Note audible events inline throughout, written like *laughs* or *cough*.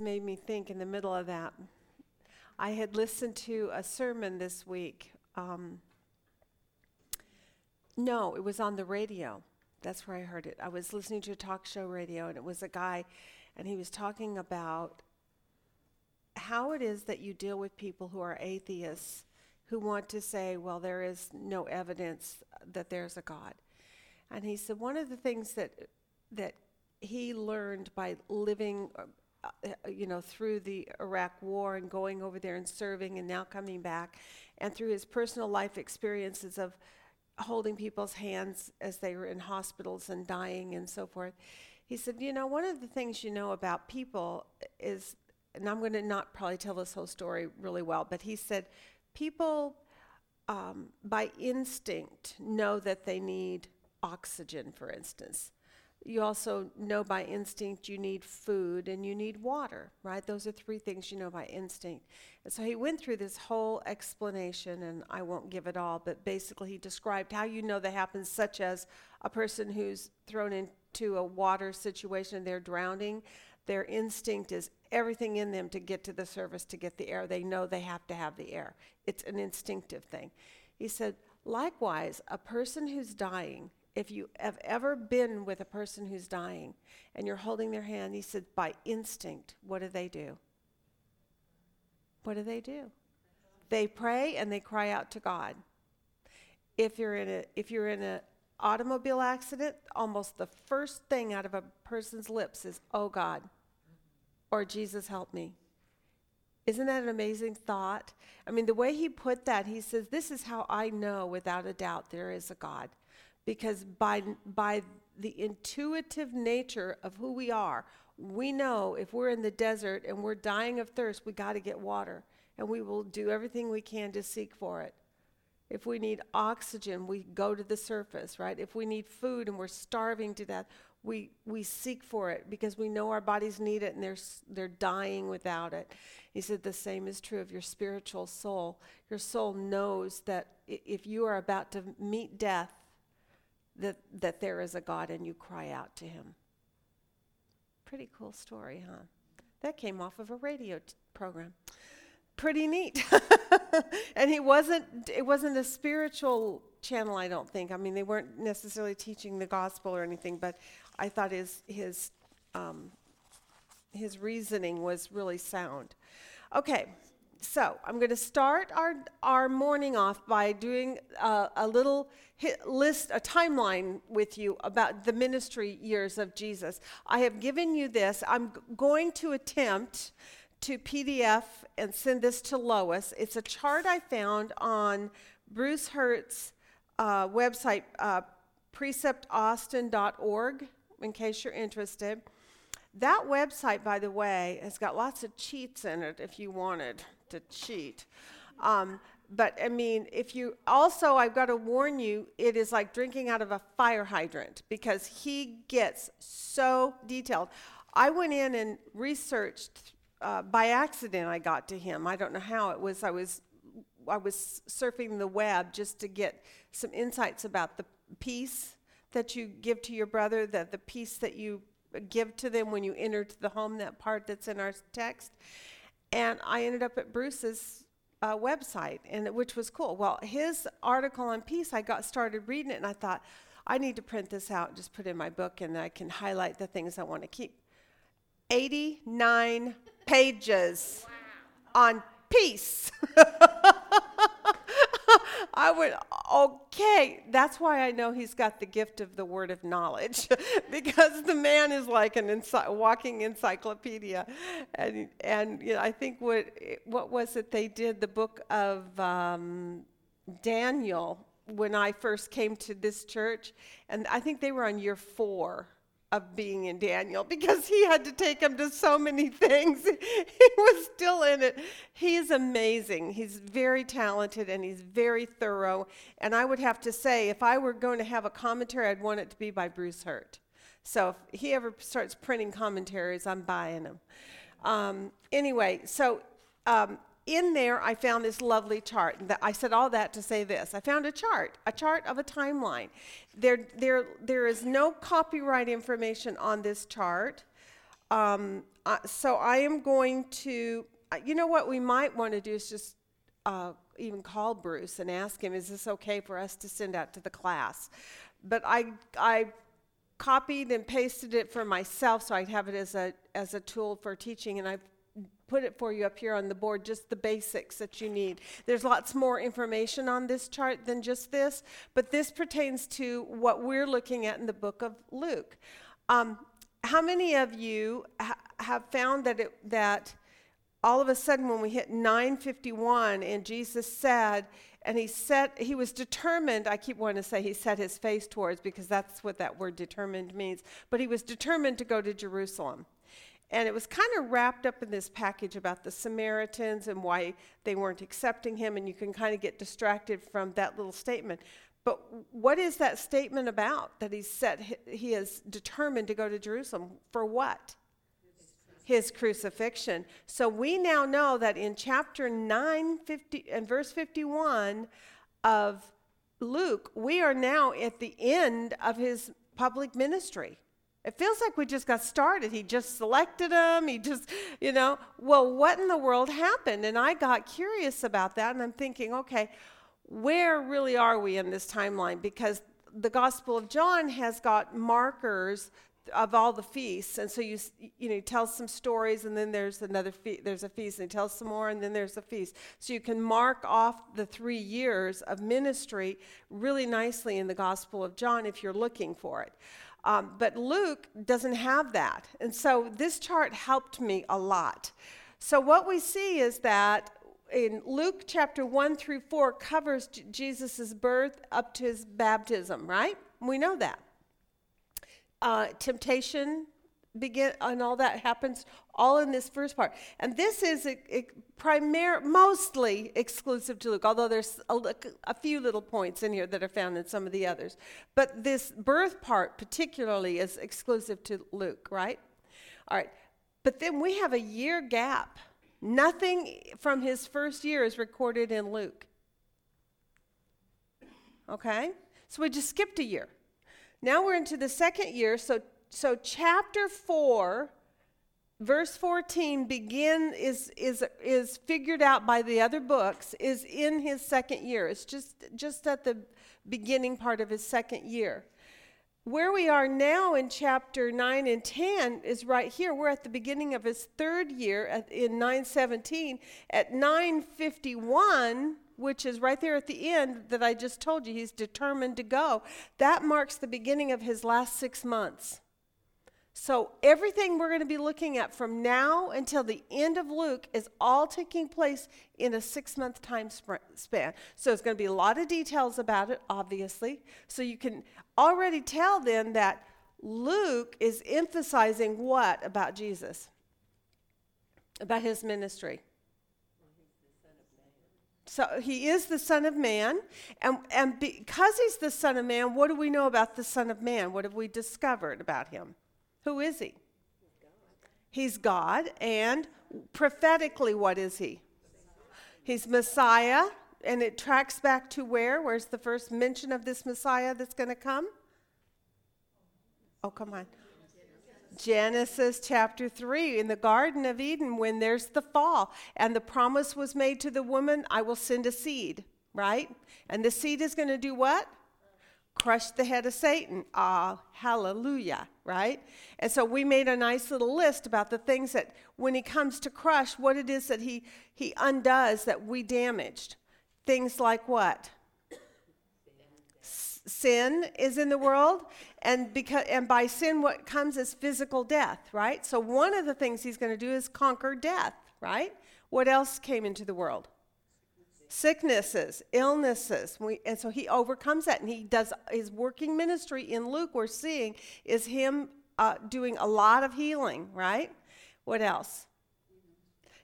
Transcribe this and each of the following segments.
made me think in the middle of that. I had listened to a sermon this week. Um, no, it was on the radio. That's where I heard it. I was listening to a talk show radio, and it was a guy, and he was talking about how it is that you deal with people who are atheists who want to say, well, there is no evidence that there's a God. And he said one of the things that that he learned by living, uh, you know, through the Iraq War and going over there and serving and now coming back, and through his personal life experiences of holding people's hands as they were in hospitals and dying and so forth. He said, you know, one of the things you know about people is, and I'm going to not probably tell this whole story really well, but he said, people um, by instinct know that they need oxygen, for instance. You also know by instinct you need food and you need water, right? Those are three things you know by instinct. And so he went through this whole explanation, and I won't give it all, but basically he described how you know that happens, such as a person who's thrown into a water situation and they're drowning. Their instinct is everything in them to get to the surface to get the air. They know they have to have the air. It's an instinctive thing. He said, likewise, a person who's dying if you have ever been with a person who's dying and you're holding their hand, he said, by instinct, what do they do? What do they do? They pray and they cry out to God. If you're in a if you're in an automobile accident, almost the first thing out of a person's lips is, "Oh God," or "Jesus help me." Isn't that an amazing thought? I mean, the way he put that, he says, This is how I know without a doubt there is a God because by, by the intuitive nature of who we are, we know if we're in the desert and we're dying of thirst, we got to get water. And we will do everything we can to seek for it. If we need oxygen, we go to the surface, right? If we need food and we're starving to death, we, we seek for it because we know our bodies need it and they're, they're dying without it. He said the same is true of your spiritual soul. Your soul knows that if you are about to meet death, that, that there is a God and you cry out to him. Pretty cool story, huh? That came off of a radio t- program. Pretty neat. *laughs* and he wasn't it wasn't a spiritual channel, I don't think. I mean, they weren't necessarily teaching the gospel or anything, but I thought his his um, his reasoning was really sound. Okay, so I'm going to start our, our morning off by doing a, a little list, a timeline with you about the ministry years of Jesus. I have given you this. I'm going to attempt to PDF and send this to Lois. It's a chart I found on Bruce Hurt's uh, website, uh, preceptaustin.org, in case you're interested. That website, by the way, has got lots of cheats in it if you wanted to cheat. Um, but I mean, if you also, I've got to warn you, it is like drinking out of a fire hydrant because he gets so detailed. I went in and researched uh, by accident. I got to him. I don't know how it was. I was I was surfing the web just to get some insights about the peace that you give to your brother, that the peace that you give to them when you enter the home. That part that's in our text. And I ended up at Bruce's uh, website, and which was cool. Well, his article on peace, I got started reading it, and I thought, I need to print this out and just put it in my book, and I can highlight the things I want to keep. 89 pages wow. on peace. *laughs* I went, okay, that's why I know he's got the gift of the word of knowledge, *laughs* because the man is like an ency- walking encyclopedia. And, and you know, I think what, what was it they did? The book of um, Daniel when I first came to this church, and I think they were on year four of being in Daniel because he had to take him to so many *laughs* things. he was still in it. He's amazing. He's very talented and he's very thorough. And I would have to say, if I were going to have a commentary, I'd want it to be by Bruce Hurt. So if he ever starts printing commentaries, I'm buying them. Um, anyway, so um, in there, I found this lovely chart. And I said all that to say this. I found a chart, a chart of a timeline. There, there, there is no copyright information on this chart. Um, uh, so I am going to, uh, you know what we might want to do is just uh, even call Bruce and ask him, is this okay for us to send out to the class? But I, I copied and pasted it for myself so I'd have it as a, as a tool for teaching, and I've put it for you up here on the board, just the basics that you need. There's lots more information on this chart than just this, but this pertains to what we're looking at in the book of Luke. Um, how many of you ha- have found that it, that all of a sudden when we hit 951 and Jesus said, and he set he was determined i keep wanting to say he set his face towards because that's what that word determined means but he was determined to go to jerusalem and it was kind of wrapped up in this package about the samaritans and why they weren't accepting him and you can kind of get distracted from that little statement but what is that statement about that he said he is determined to go to jerusalem for what his crucifixion. So we now know that in chapter 9 50, and verse 51 of Luke, we are now at the end of his public ministry. It feels like we just got started. He just selected them. He just, you know, well, what in the world happened? And I got curious about that. And I'm thinking, okay, where really are we in this timeline? Because the Gospel of John has got markers of all the feasts. And so you you know he tells some stories and then there's another fe- there's a feast and he tells some more and then there's a feast. So you can mark off the three years of ministry really nicely in the gospel of john if you're looking for it. Um, but luke doesn't have that. And so this chart helped me a lot. So what we see is that in Luke chapter 1 through 4 covers J- Jesus' birth up to his baptism, right? We know that uh, temptation begin and all that happens all in this first part. And this is a, a mostly exclusive to luke although there's a, a, few little points in here that are found in some of the others. But this birth part particularly is exclusive to luke right? All right. But then we have a year gap. Nothing from his first year is recorded in luke. Okay? So we just skipped a year now we're into the second year. So, so chapter 4, verse 14 begin is, is, is figured out by the other books, is in his second year. It's just, just at the beginning part of his second year. Where we are now in chapter 9 and 10 is right here. We're at the beginning of his third year at, in 917. At 951, which is right there at the end that I just told you, he's determined to go. That marks the beginning of his last six months. So, everything we're going to be looking at from now until the end of Luke is all taking place in a six month time span. So, it's going to be a lot of details about it, obviously. So, you can already tell then that Luke is emphasizing what about Jesus? About his ministry. So he is the Son of Man. And, and because he's the Son of Man, what do we know about the Son of Man? What have we discovered about him? Who is he? He's God. And prophetically, what is he? He's Messiah. And it tracks back to where? Where's the first mention of this Messiah that's going to come? Oh, come on. Genesis chapter 3 in the Garden of Eden when there's the fall and the promise was made to the woman, I will send a seed, right? And the seed is going to do what? Crush the head of Satan. Ah, hallelujah, right? And so we made a nice little list about the things that when he comes to crush, what it is that he, he undoes that we damaged. Things like what? sin is in the world and because and by sin what comes is physical death right? So one of the things he's going to do is conquer death right? What else came into the world? Sicknesses illnesses. We, and so he overcomes that and he does his working ministry in luke we're seeing is him uh, doing a lot of healing right? What else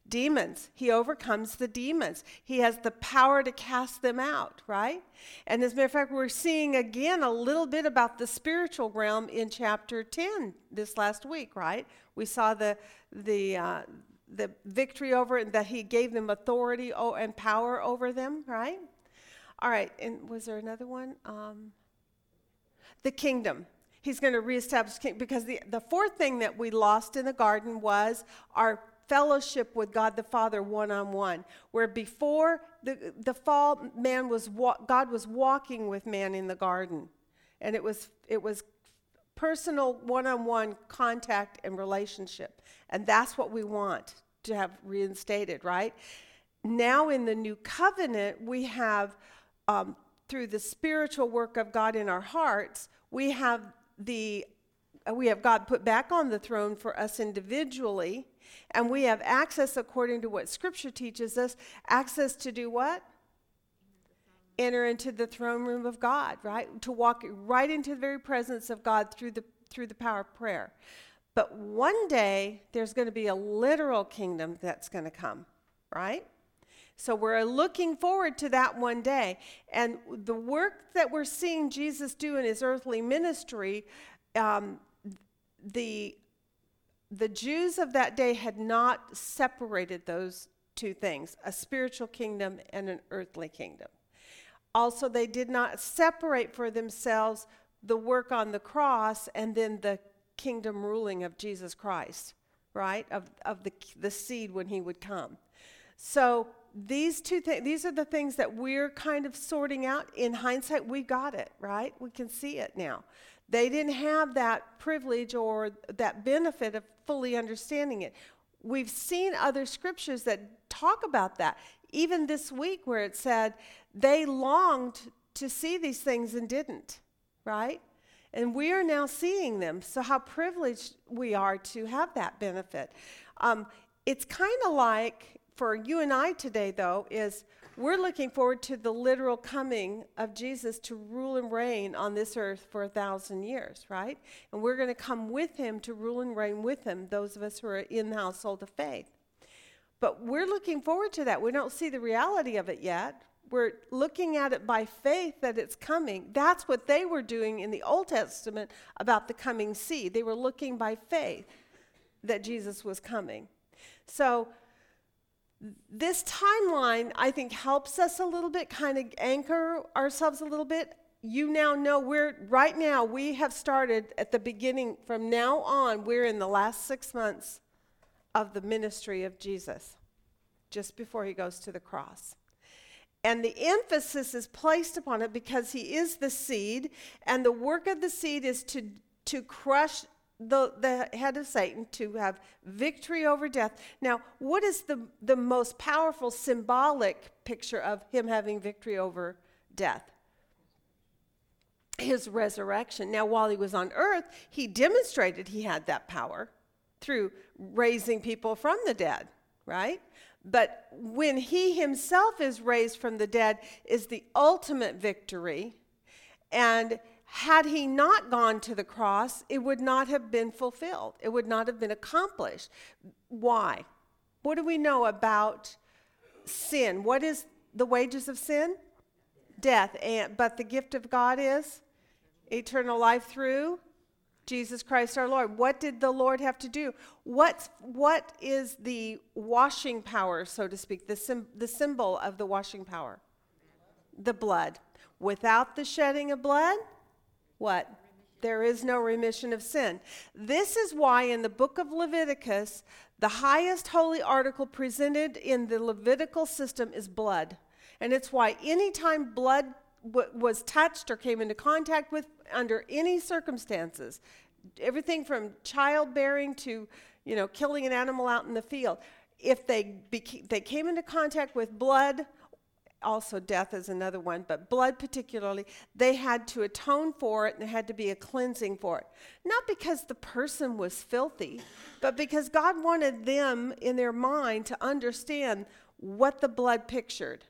demons. He overcomes the demons. He has the power to cast them out, right? And as a matter of fact, we're seeing again a little bit about the spiritual realm in chapter 10 this last week, right? We saw the, the, uh, the victory over it, that he gave them authority and power over them, right? All right, and was there another one? Um, the kingdom. He's going to reestablish king because the, the fourth thing that we lost in the garden was our fellowship with God the Father one on one. Where before the, the fall, man was wa- God was walking with man in the garden. And it was, it was personal one on one contact and relationship. And that's what we want to have reinstated, right? Now in the new covenant, we have, um, through the spiritual work of God in our hearts, we have the we have God put back on the throne for us individually, and we have access, according to what Scripture teaches us, access to do what? Enter into the throne room of God, right? To walk right into the very presence of God through the through the power of prayer. But one day there's going to be a literal kingdom that's going to come, right? So we're looking forward to that one day. And the work that we're seeing Jesus do in his earthly ministry, um, the, the Jews of that day had not separated those two things a spiritual kingdom and an earthly kingdom. Also, they did not separate for themselves the work on the cross and then the kingdom ruling of Jesus Christ, right? Of, of the, the seed when he would come. So these two things, these are the things that we're kind of sorting out. In hindsight, we got it, right? We can see it now. They didn't have that privilege or that benefit of fully understanding it. We've seen other scriptures that talk about that. Even this week, where it said they longed to see these things and didn't, right? And we are now seeing them. So, how privileged we are to have that benefit. Um, it's kind of like for you and I today, though, is we're looking forward to the literal coming of Jesus to rule and reign on this earth for a thousand years, right? And we're going to come with him to rule and reign with him, those of us who are in the household of faith. But we're looking forward to that. We don't see the reality of it yet. We're looking at it by faith that it's coming. That's what they were doing in the Old Testament about the coming seed. They were looking by faith that Jesus was coming. So, this timeline, I think, helps us a little bit, kind of anchor ourselves a little bit. You now know we're, right now, we have started at the beginning, from now on, we're in the last six months of the ministry of Jesus, just before he goes to the cross. And the emphasis is placed upon it because he is the seed, and the work of the seed is to, to crush the, the head of Satan to have victory over death. Now, what is the, the most powerful symbolic picture of him having victory over death? His resurrection. Now, while he was on earth, he demonstrated he had that power through raising people from the dead, right? But when he himself is raised from the dead, is the ultimate victory. And had he not gone to the cross, it would not have been fulfilled. It would not have been accomplished. Why? What do we know about sin? What is the wages of sin? Death. And, but the gift of God is eternal life through Jesus Christ our Lord. What did the Lord have to do? What, what is the washing power, so to speak, the, sim, the symbol of the washing power? The blood. Without the shedding of blood, what? There is no remission of sin. This is why in the book of Leviticus, the highest holy article presented in the Levitical system is blood. And it's why anytime blood w- was touched or came into contact with under any circumstances, everything from childbearing to, you know, killing an animal out in the field, if they, beca- they came into contact with blood also death is another one, but blood particularly, they had to atone for it and there had to be a cleansing for it. Not because the person was filthy, but because God wanted them in their mind to understand what the blood pictured.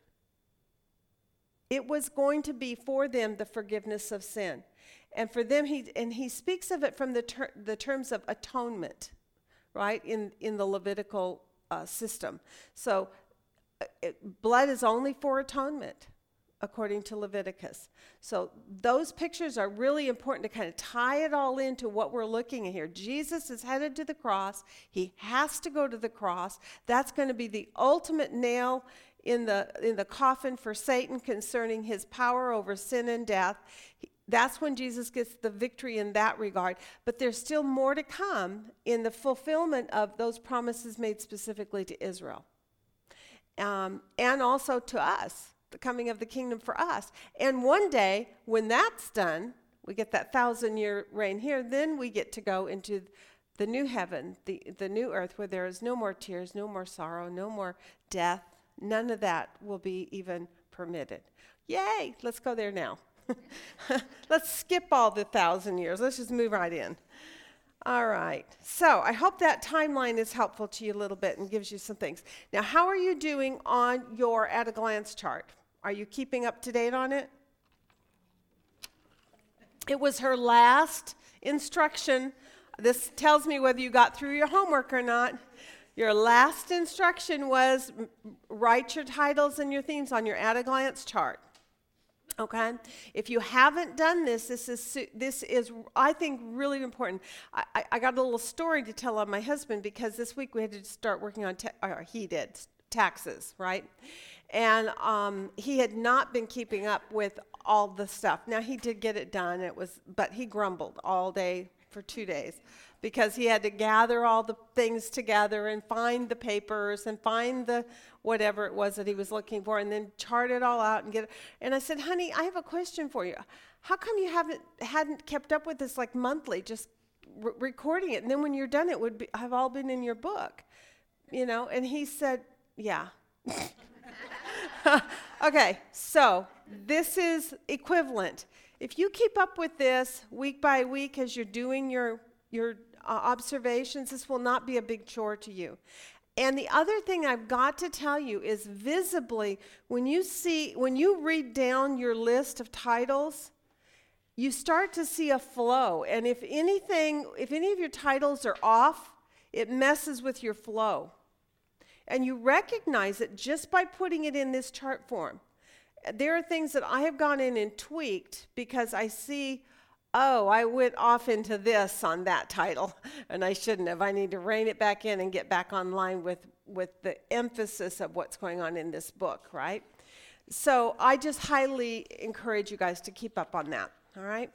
It was going to be for them the forgiveness of sin. And for them, he, and he speaks of it from the, ter- the terms of atonement, right, in, in the Levitical uh, system. So it, blood is only for atonement according to Leviticus. So those pictures are really important to kind of tie it all into what we're looking at here. Jesus is headed to the cross. He has to go to the cross. That's going to be the ultimate nail in the in the coffin for Satan concerning his power over sin and death. That's when Jesus gets the victory in that regard. But there's still more to come in the fulfillment of those promises made specifically to Israel. Um, and also to us, the coming of the kingdom for us. And one day, when that's done, we get that thousand year reign here, then we get to go into the new heaven, the, the new earth, where there is no more tears, no more sorrow, no more death. None of that will be even permitted. Yay! Let's go there now. *laughs* Let's skip all the thousand years. Let's just move right in. All right. So I hope that timeline is helpful to you a little bit and gives you some things. Now, how are you doing on your at a glance chart? Are you keeping up to date on it? It was her last instruction. This tells me whether you got through your homework or not. Your last instruction was write your titles and your themes on your at a glance chart. Okay? If you haven't done this, this is, this is I think, really important. I, I got a little story to tell on my husband because this week we had to start working on, ta- or he did, taxes, right? And um, he had not been keeping up with all the stuff. Now he did get it done. It was, but he grumbled all day for two days because he had to gather all the things together and find the papers and find the whatever it was that he was looking for and then chart it all out and get it. And I said, honey, I have a question for you. How come you haven't hadn't kept up with this like monthly, just re- recording it, and then when you're done, it would be, have all been in your book, you know? And he said, yeah. *laughs* okay, so this is equivalent. If you keep up with this week by week as you're doing your your uh, observations, this will not be a big chore to you. And the other thing I've got to tell you is visibly, when you see, when you read down your list of titles, you start to see a flow. And if anything, if any of your titles are off, it messes with your flow. And you recognize it just by putting it in this chart form. There are things that I have gone in and tweaked because I see oh, I went off into this on that title, *laughs* and I shouldn't have. I need to rein it back in and get back online with, with the emphasis of what's going on in this book, right? So I just highly encourage you guys to keep up on that, all right?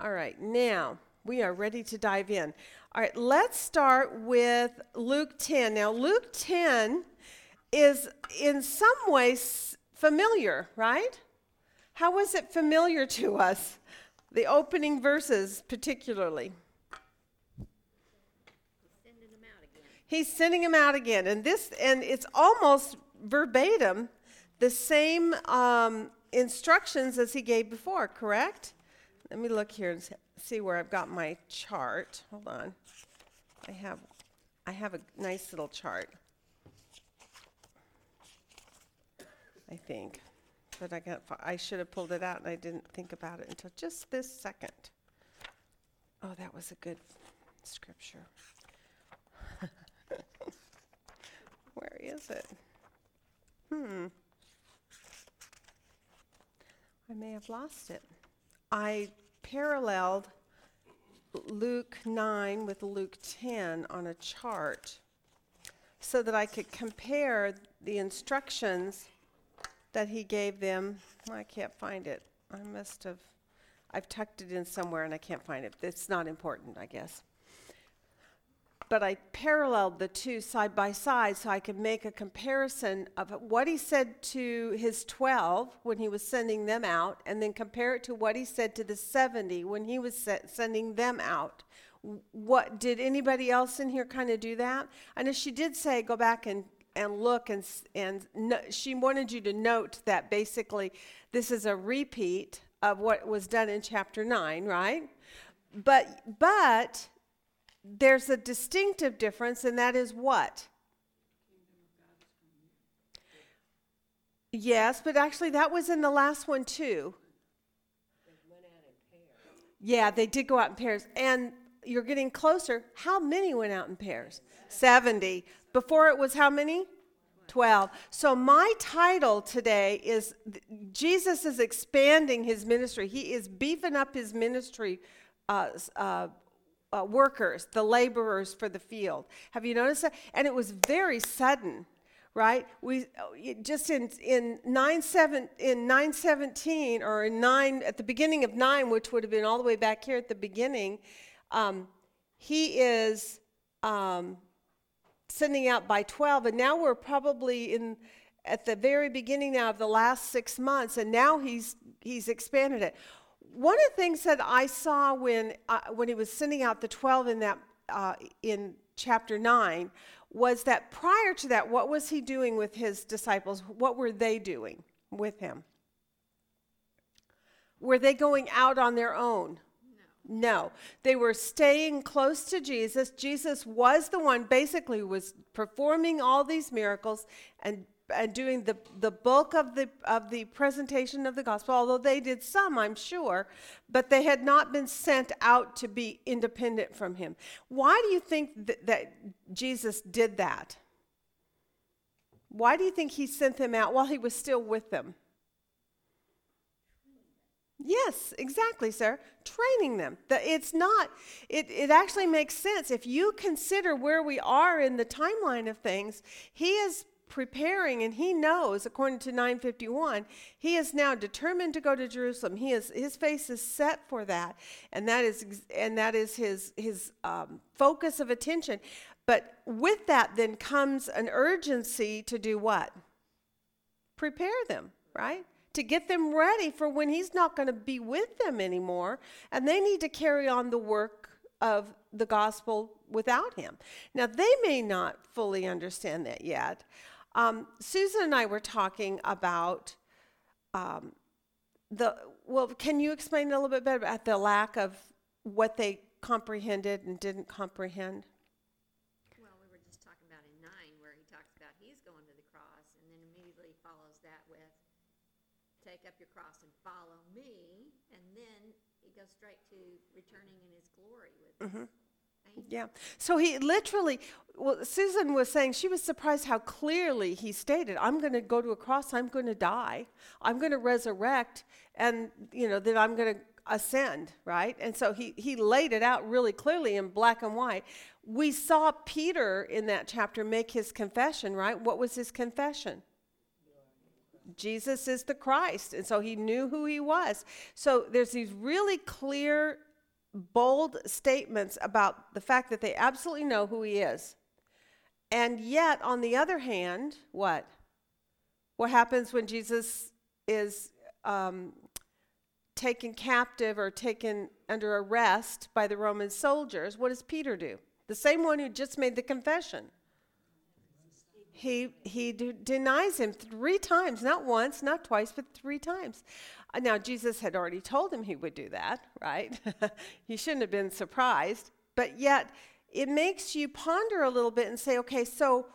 All right, now we are ready to dive in. All right, let's start with Luke 10. Now, Luke 10 is in some ways familiar, right? How was it familiar to us? The opening verses, particularly. He's sending him out again. And this, and it's almost verbatim the same um, instructions as he gave before, correct? Let me look here and see where I've got my chart. Hold on. I have, I have a nice little chart. I think but I got, I should have pulled it out and I didn't think about it until just this second. Oh, that was a good scripture. *laughs* Where is it? Hmm. I may have lost it. I paralleled Luke 9 with Luke 10 on a chart so that I could compare the instructions that he gave them. I can't find it. I must have, I've tucked it in somewhere and I can't find it. It's not important, I guess. But I paralleled the two side by side so I could make a comparison of what he said to his 12 when he was sending them out, and then compare it to what he said to the 70 when he was sending them out. What did anybody else in here kind of do that? I know she did say go back and and look and and no, she wanted you to note that basically this is a repeat of what was done in chapter 9 right? But but there's a distinctive difference and that is what? Yes but actually that was in the last one too. Yeah they did go out in pairs and you're getting closer. How many went out in pairs? 70 before it was how many? 12. So my title today is Jesus is expanding his ministry. He is beefing up his ministry uh, uh, uh, workers, the laborers for the field. Have you noticed that? And it was very sudden, right? We just in in nine seven in nine seventeen or in nine at the beginning of nine, which would have been all the way back here at the beginning. Um, he is um, sending out by twelve, and now we're probably in at the very beginning now of the last six months, and now he's he's expanded it. One of the things that I saw when uh, when he was sending out the twelve in that uh, in chapter nine was that prior to that, what was he doing with his disciples? What were they doing with him? Were they going out on their own? No. They were staying close to Jesus. Jesus was the one basically was performing all these miracles and and doing the, the bulk of the of the presentation of the gospel, although they did some, I'm sure, but they had not been sent out to be independent from him. Why do you think that, that Jesus did that? Why do you think he sent them out while he was still with them? Yes, exactly, sir. Training them. It's not, it, it actually makes sense. If you consider where we are in the timeline of things, he is preparing and he knows according to 951 he is now determined to go to jerusalem he is his face is set for that and that is and that is his his um, focus of attention but with that then comes an urgency to do what prepare them right to get them ready for when he's not going to be with them anymore and they need to carry on the work of the gospel without him. Now, they may not fully understand that yet, um, Susan and I were talking about um, the, well, can you explain a little bit better about the lack of what they comprehended and didn't comprehend? Well, we were just talking about in nine where he talks about he's going to the cross and then immediately follows that with take up your cross and follow me. And then he goes straight to returning in his glory with mm-hmm. Yeah. So he literally, well, Susan was saying she was surprised how clearly he stated, I'm going to go to a cross, I'm going to die, I'm going to resurrect, and, you know, then I'm going to ascend, right? And so he, he laid it out really clearly in black and white. We saw Peter in that chapter make his confession, right? What was his confession? Jesus is the Christ. And so he knew who he was. So there's these really clear bold statements about the fact that they absolutely know who he is. And yet, on the other hand, what? What happens when Jesus is um, taken captive or taken under arrest by the Roman soldiers? What does Peter do? The same one who just made the confession. He, he d- denies him three times, not once, not twice, but three times. Now, Jesus had already told him he would do that, right? *laughs* he shouldn't have been surprised. But yet, it makes you ponder a little bit and say, okay, so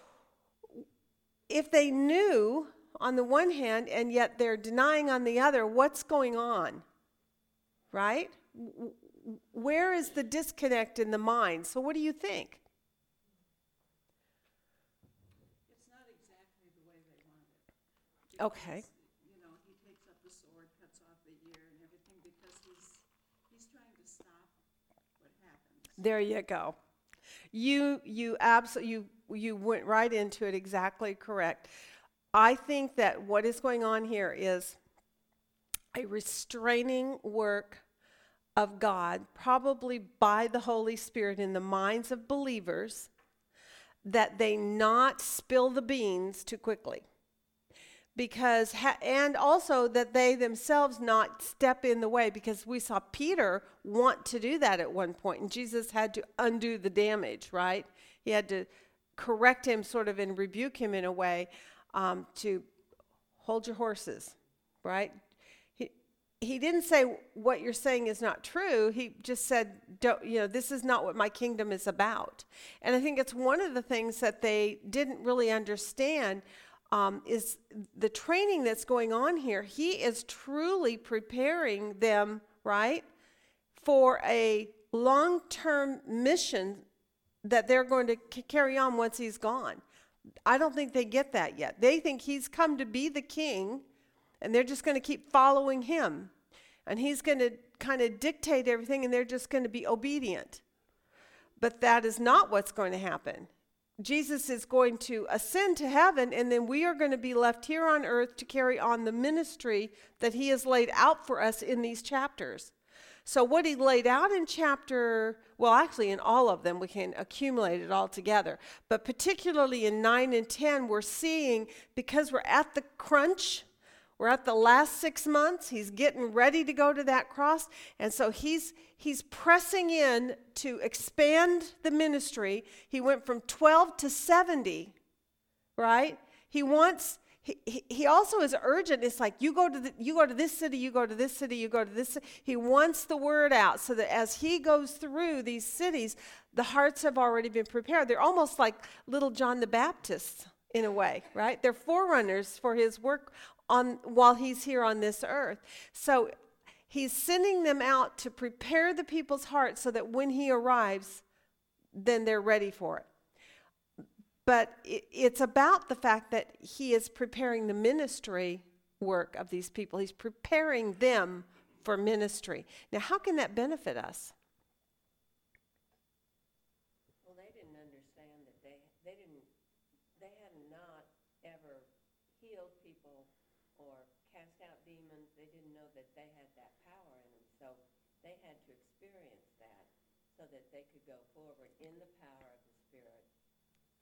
if they knew on the one hand and yet they're denying on the other, what's going on? Right? Where is the disconnect in the mind? So, what do you think? It's not exactly the way they want it. Okay. There you go. You you absolutely you you went right into it exactly correct. I think that what is going on here is a restraining work of God, probably by the Holy Spirit in the minds of believers, that they not spill the beans too quickly because ha- and also that they themselves not step in the way because we saw Peter want to do that at one point and Jesus had to undo the damage right? He had to correct him sort of and rebuke him in a way um, to hold your horses right? He, he didn't say what you're saying is not true. He just said don't you know this is not what my kingdom is about. And i think it's one of the things that they didn't really understand um, is the training that's going on here. He is truly preparing them, right, for a long term mission that they're going to c- carry on once he's gone. I don't think they get that yet. They think he's come to be the king, and they're just going to keep following him. And he's going to kind of dictate everything, and they're just going to be obedient. But that is not what's going to happen Jesus is going to ascend to heaven, and then we are going to be left here on earth to carry on the ministry that he has laid out for us in these chapters. So, what he laid out in chapter, well, actually, in all of them, we can accumulate it all together. But particularly in 9 and 10, we're seeing because we're at the crunch, we're at the last six months, he's getting ready to go to that cross. And so he's, he's pressing in to expand the ministry. He went from 12 to 70, right? He wants he, he also is urgent. It's like you go to the, you go to this city, you go to this city, you go to this. He wants the word out so that as he goes through these cities, the hearts have already been prepared. They're almost like little John the Baptist in a way, right? They're forerunners for his work on while he's here on this earth. So he's sending them out to prepare the people's hearts so that when he arrives, then they're ready for it. But it's about the fact that he is preparing the ministry work of these people. He's preparing them for ministry. Now, how can that benefit us? Well, they didn't understand that they, they didn't, they had not ever healed people or cast out demons. They didn't know that they had that power in them. So they had to experience that so that they could go forward in the power of the Spirit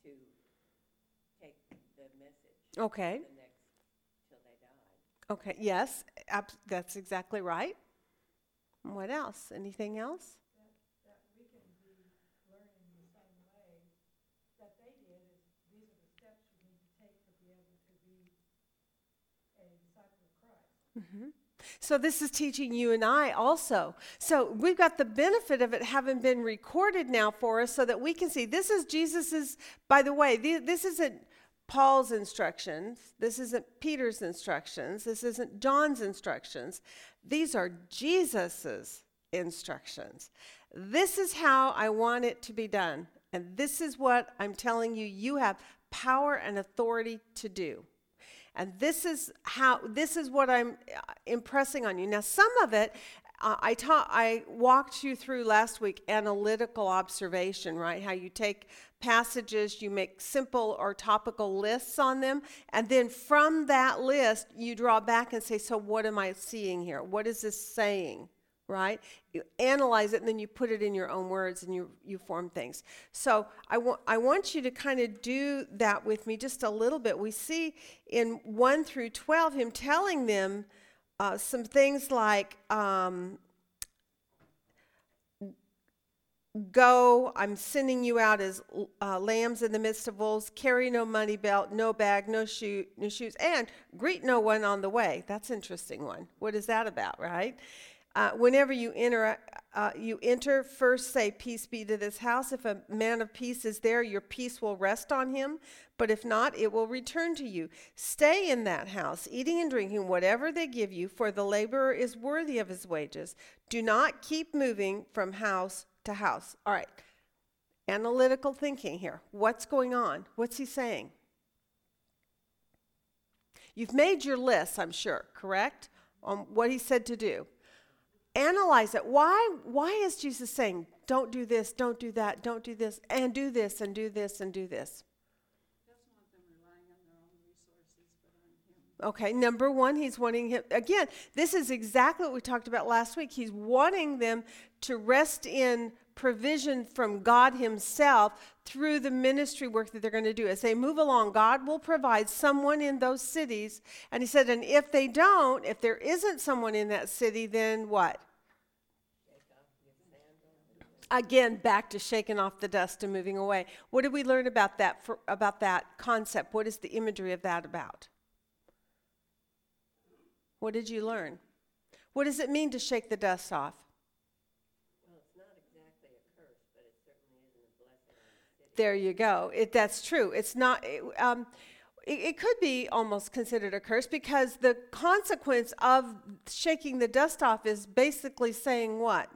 to take the message Okay. the next till they died. Okay. Yes, ab- that's exactly right. What else? Anything else? that we can be learning the same way that they did is these are the steps you need to take to be able to be a disciple of Christ. Mm-hmm. So this is teaching you and I also. So we've got the benefit of it having been recorded now for us so that we can see this is Jesus's by the way, th- this isn't Paul's instructions. This isn't Peter's instructions. This isn't John's instructions. These are Jesus's instructions. This is how I want it to be done. And this is what I'm telling you you have power and authority to do. And this is how this is what I'm uh, impressing on you. Now some of it uh, I taught I walked you through last week analytical observation, right? How you take passages, you make simple or topical lists on them, and then from that list you draw back and say, so what am I seeing here? What is this saying? Right? You analyze it and then you put it in your own words and you, you form things. So I, wa- I want you to kind of do that with me just a little bit. We see in 1 through 12 him telling them uh, some things like um, go. I'm sending you out as uh, lambs in the midst of wolves. Carry no money belt no bag no shoe no shoes and greet no one on the way. That's interesting one. What is that about right? Uh, whenever you enter uh, you enter first say peace be to this house. If a man of peace is there your peace will rest on him. But if not it will return to you. Stay in that house eating and drinking whatever they give you for the laborer is worthy of his wages. Do not keep moving from house to house. All right. Analytical thinking here. What's going on? What's he saying? You've made your list, I'm sure, correct? On what he said to do. Analyze it. Why why is Jesus saying, don't do this, don't do that, don't do this, and do this, and do this, and do this? Doesn't want them relying on their own resources, but on Him. Okay, number one, he's wanting him, again, this is exactly what we talked about last week. He's wanting them to rest in provision from God Himself through the ministry work that they're going to do. As they move along, God will provide someone in those cities. And He said, and if they don't, if there isn't someone in that city, then what? Again, back to shaking off the dust and moving away. What did we learn about that for, about that concept? What is the imagery of that about? What did you learn? What does it mean to shake the dust off? Well, it's not exactly a curse, but it certainly isn't a blessing on the city. There you go. It, that's true. It's not. It, um, it, it could be almost considered a curse because the consequence of shaking the dust off is basically saying what?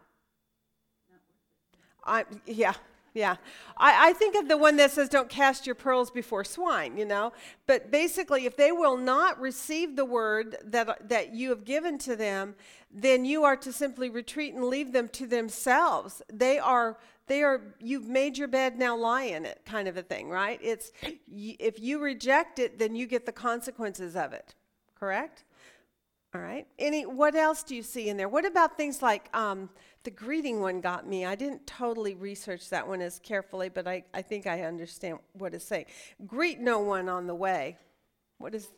I yeah. Yeah, I, I think of the one that says, Don't cast your pearls before swine, you know. But basically, if they will not receive the word that, that you have given to them, then you are to simply retreat and leave them to themselves. They are, they are you've made your bed now lie in it kind of a thing right it's if you reject it then you get the consequences of it correct all right any what else do you see in there what about things like um, the greeting one got me i didn't totally research that one as carefully but i, I think i understand what it's saying greet no one on the way what is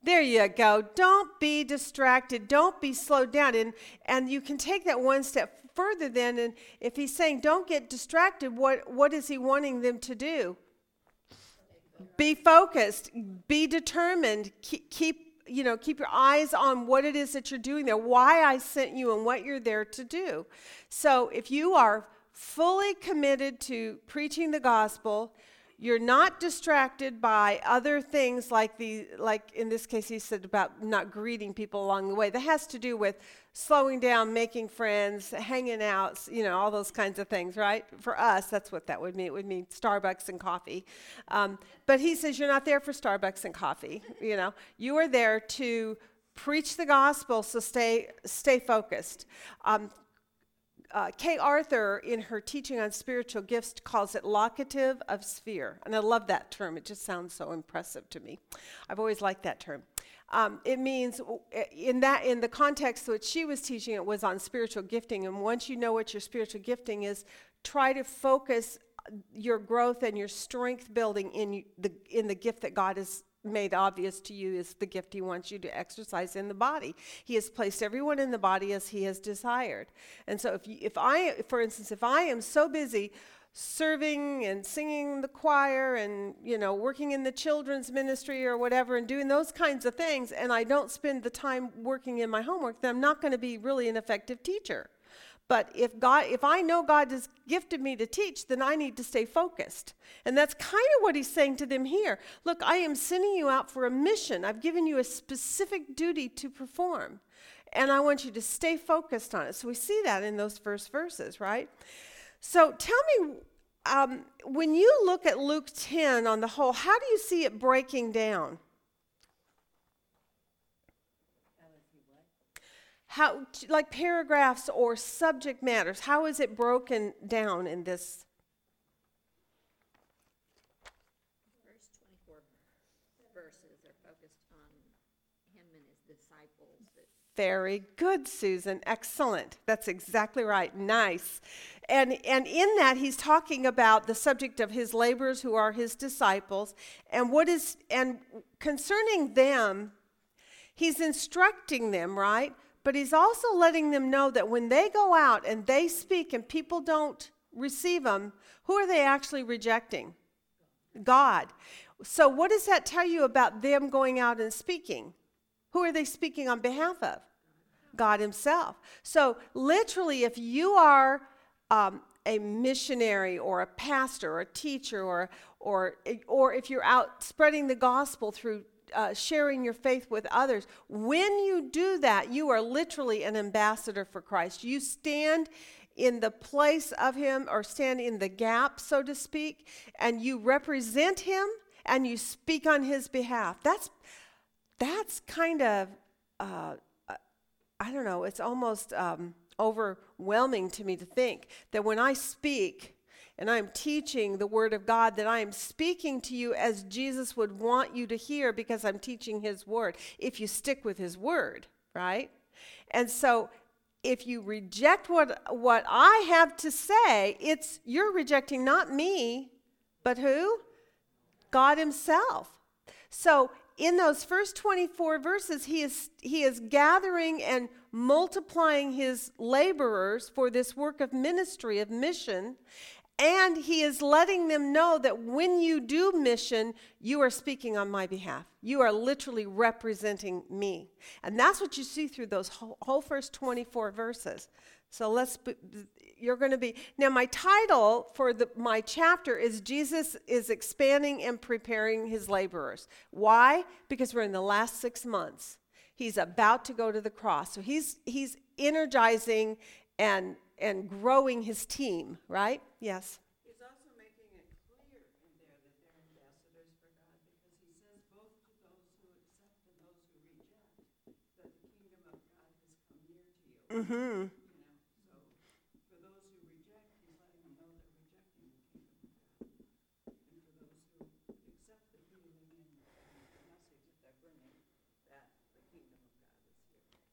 There you go. Don't be distracted. Don't be slowed down. And and you can take that one step further then and if he's saying don't get distracted, what what is he wanting them to do? Be focused, be determined, keep, keep you know, keep your eyes on what it is that you're doing there, why I sent you and what you're there to do. So if you are fully committed to preaching the gospel, you're not distracted by other things like the like in this case he said about not greeting people along the way. That has to do with slowing down making friends hanging out you know all those kinds of things right for us that's what that would mean it would mean starbucks and coffee um, but he says you're not there for starbucks and coffee you know you are there to preach the gospel so stay stay focused um, uh, Kay Arthur, in her teaching on spiritual gifts, calls it locative of sphere. And I love that term. It just sounds so impressive to me. I've always liked that term. Um, it means in that in the context that she was teaching it was on spiritual gifting and once you know what your spiritual gifting is try to focus your growth and your strength building in the in the gift that God has made obvious to you is the gift he wants you to exercise in the body. He has placed everyone in the body as he has desired. And so if you, if I for instance if I am so busy serving and singing the choir and you know working in the children's ministry or whatever and doing those kinds of things and I don't spend the time working in my homework then I'm not going to be really an effective teacher. But if God, if I know God has gifted me to teach, then I need to stay focused. And that's kind of what he's saying to them here. Look, I am sending you out for a mission. I've given you a specific duty to perform. And I want you to stay focused on it. So we see that in those first verses, right? So tell me, um, when you look at Luke 10 on the whole, how do you see it breaking down? how like paragraphs or subject matters how is it broken down in this First twenty-four verses are focused on him and his disciples that very good susan excellent that's exactly right nice and and in that he's talking about the subject of his laborers who are his disciples and what is and concerning them he's instructing them right but he's also letting them know that when they go out and they speak and people don't receive them, who are they actually rejecting? God. So, what does that tell you about them going out and speaking? Who are they speaking on behalf of? God Himself. So, literally, if you are um, a missionary or a pastor or a teacher or, or, or if you're out spreading the gospel through uh, sharing your faith with others. When you do that, you are literally an ambassador for Christ. You stand in the place of Him or stand in the gap, so to speak, and you represent Him and you speak on His behalf. That's that's kind of uh, I don't know. It's almost um, overwhelming to me to think that when I speak and I'm teaching the Word of God, that I am speaking to you as Jesus would want you to hear because I'm teaching His Word, if you stick with His Word, right? And so if you reject what, what I have to say, it's you're rejecting not me, but who? God Himself. So in those first 24 verses, he is, he is gathering and multiplying his laborers for this work of ministry, of mission. And he is letting them know that when you do mission, you are speaking on my behalf. You are literally representing me. And that's what you see through those whole, whole first 24 verses. So let's, you're going to be, now my title for the, my chapter is Jesus is expanding and preparing his laborers. Why? Because we're in the last six months. He's about to go to the cross. So he's, he's energizing and and growing his team, right? Yes. He's also making it clear in there that they're ambassadors for God because he says both to those who accept and those who reject that the kingdom of God has come near to you. Mm-hmm.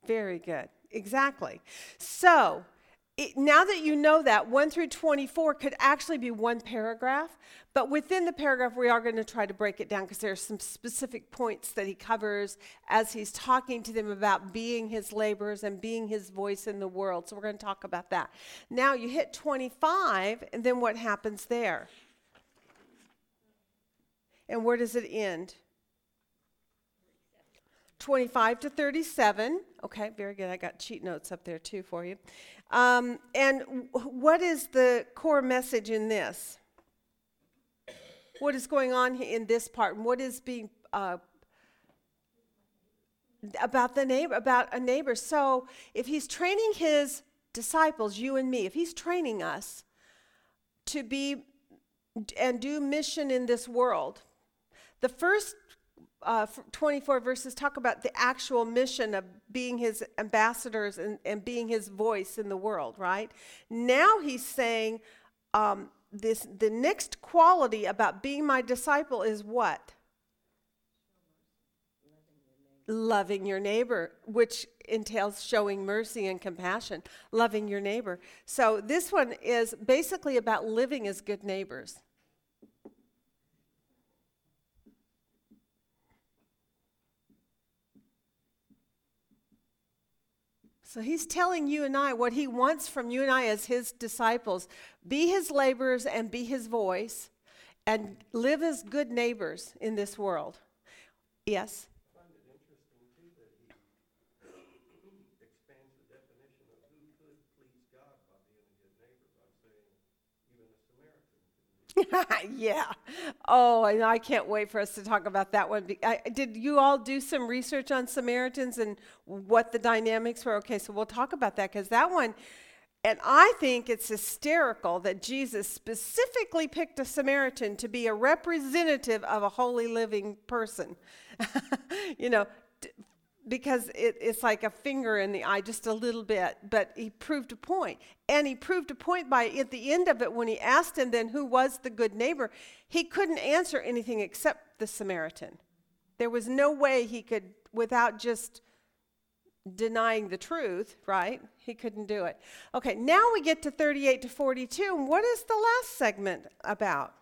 Very good. Exactly. So, it, now that you know that, 1 through 24 could actually be one paragraph, but within the paragraph, we are going to try to break it down because there are some specific points that he covers as he's talking to them about being his laborers and being his voice in the world. So, we're going to talk about that. Now, you hit 25, and then what happens there? And where does it end? 25 to 37. Okay, very good. I got cheat notes up there too for you. Um, and w- what is the core message in this? What is going on in this part? And what is being uh, about the neighbor? About a neighbor. So, if he's training his disciples, you and me, if he's training us to be and do mission in this world, the first uh, 24 verses talk about the actual mission of being his ambassadors and, and being his voice in the world, right? Now he's saying um, this the next quality about being my disciple is what? Loving your neighbor, which entails showing mercy and compassion, loving your neighbor. So this one is basically about living as good neighbors. So he's telling you and I what he wants from you and I as his disciples be his laborers and be his voice and live as good neighbors in this world. Yes? I find it interesting too that he expands the definition of who could please God by being a good neighbor by saying even a Samaritan can be. *laughs* yeah. Oh, and I can't wait for us to talk about that one. Did you all do some research on Samaritans and what the dynamics were? Okay, so we'll talk about that because that one, and I think it's hysterical that Jesus specifically picked a Samaritan to be a representative of a holy living person. *laughs* you know, because it, it's like a finger in the eye, just a little bit. But he proved a point. And he proved a point by at the end of it when he asked him then who was the good neighbor, he couldn't answer anything except the Samaritan. There was no way he could, without just denying the truth, right? He couldn't do it. Okay, now we get to 38 to 42. And what is the last segment about?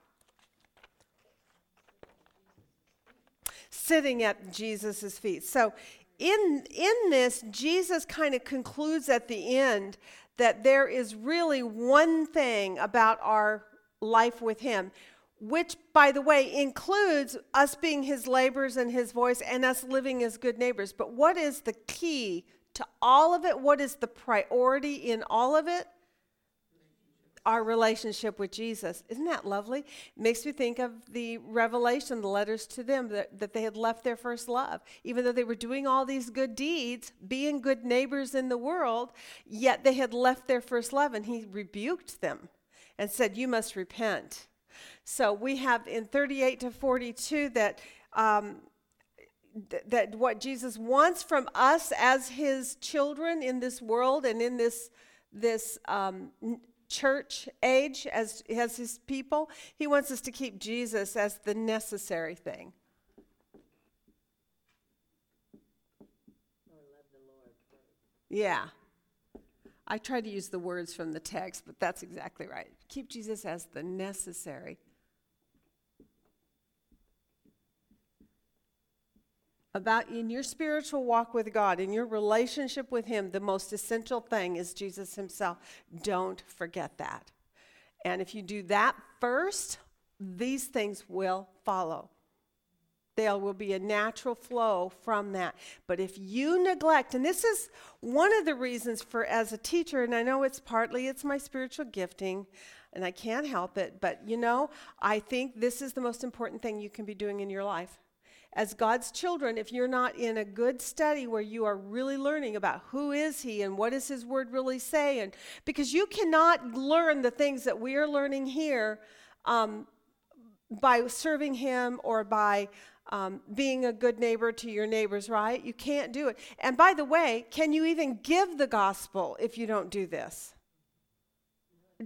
Sitting at Jesus' feet. So in in this Jesus kind of concludes at the end that there is really one thing about our life with him which by the way includes us being his laborers and his voice and us living as good neighbors. But what is the key to all of it? What is the priority in all of it our relationship with Jesus. Isn't that lovely? Makes me think of the revelation, the letters to them, that, that they had left their first love. Even though they were doing all these good deeds, being good neighbors in the world, yet they had left their first love. And he rebuked them and said, You must repent. So we have in 38 to 42 that. Um, th- that what Jesus wants from us as his children in this world and in this this um, church age as, as his people, he wants us to keep Jesus as the necessary thing. Yeah. I try to use the words from the text, but that's exactly right. Keep Jesus as the necessary. About in your spiritual walk with God, in your relationship with Him, the most essential thing is Jesus Himself. Don't forget that. And if you do that first, these things will follow. There will be a natural flow from that. But if you neglect, and this is one of the reasons for as a teacher, and I know it's partly it's my spiritual gifting, and I can't help it, but you know, I think this is the most important thing you can be doing in your life. As God's children, if you're not in a good study where you are really learning about who is he and what does his word really say, and because you cannot learn the things that we are learning here um, by serving him or by um, being a good neighbor to your neighbors, right? You can't do it. And by the way, can you even give the gospel if you don't do this?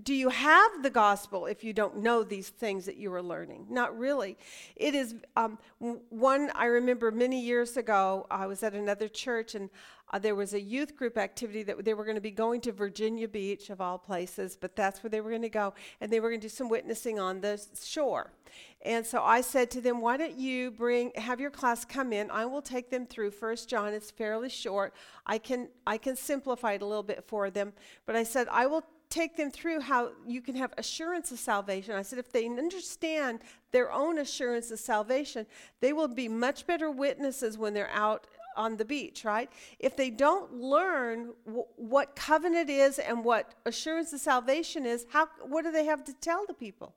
Do you have the gospel if you don't know these things that you are learning? Not really. It is um, one I remember many years ago. I was at another church and uh, there was a youth group activity that they were going to be going to Virginia Beach, of all places, but that's where they were going to go, and they were going to do some witnessing on the shore. And so I said to them, "Why don't you bring have your class come in? I will take them through First John. It's fairly short. I can I can simplify it a little bit for them, but I said I will." Take them through how you can have assurance of salvation. I said, if they understand their own assurance of salvation, they will be much better witnesses when they're out on the beach, right? If they don't learn w- what covenant is and what assurance of salvation is, how what do they have to tell the people?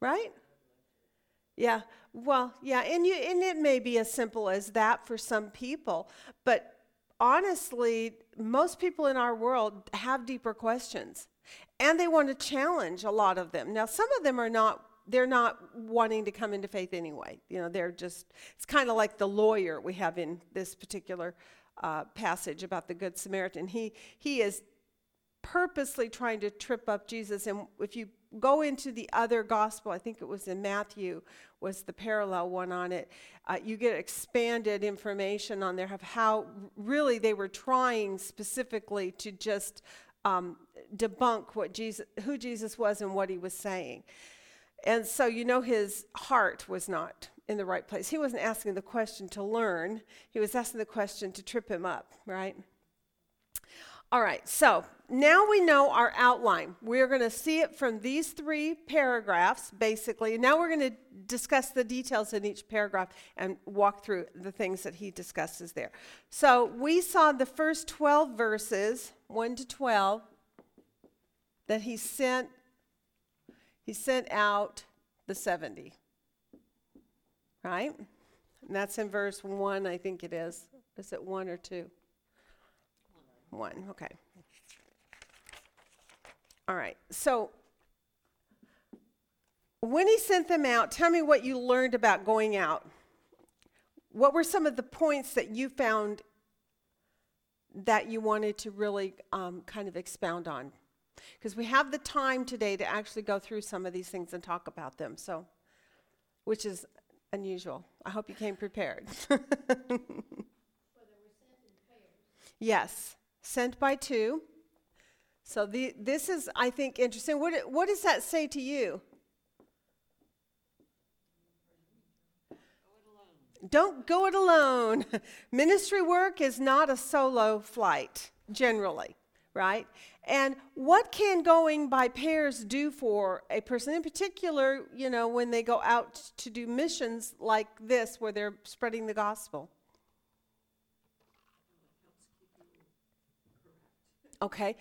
Right? Yeah. Well, yeah, and you and it may be as simple as that for some people, but honestly, most people in our world have deeper questions. And they want to challenge a lot of them. Now, some of them are not they're not wanting to come into faith anyway. You know, they're just, it's kind of like the lawyer we have in this particular uh, passage about the Good Samaritan. He, he is purposely trying to trip up Jesus. And if you go into the other gospel, I think it was in Matthew, was the parallel one on it, uh, you get expanded information on there of how really they were trying specifically to just um, debunk what Jesus, who Jesus was and what he was saying. And so you know his heart was not in the right place. He wasn't asking the question to learn, he was asking the question to trip him up, right? All right, so now we know our outline. We're going to see it from these three paragraphs, basically. Now we're going to discuss the details in each paragraph and walk through the things that he discusses there. So we saw the first 12 verses, 1 to 12, that he sent he sent out the 70. Right? And that's in verse 1, I think it is. Is it 1 or 2? 1, okay. All right. So when he sent them out, tell me what you learned about going out. What were some of the points that you found that you wanted to really um, kind of expound on? because we have the time today to actually go through some of these things and talk about them. So, which is unusual. I hope you came prepared. *laughs* yes, sent by two. So the, this is, I think, interesting. What, what does that say to you? Don't go it alone. *laughs* Ministry work is not a solo flight, generally right? And what can going by pairs do for a person, in particular, you know, when they go out to do missions like this, where they're spreading the gospel? Okay.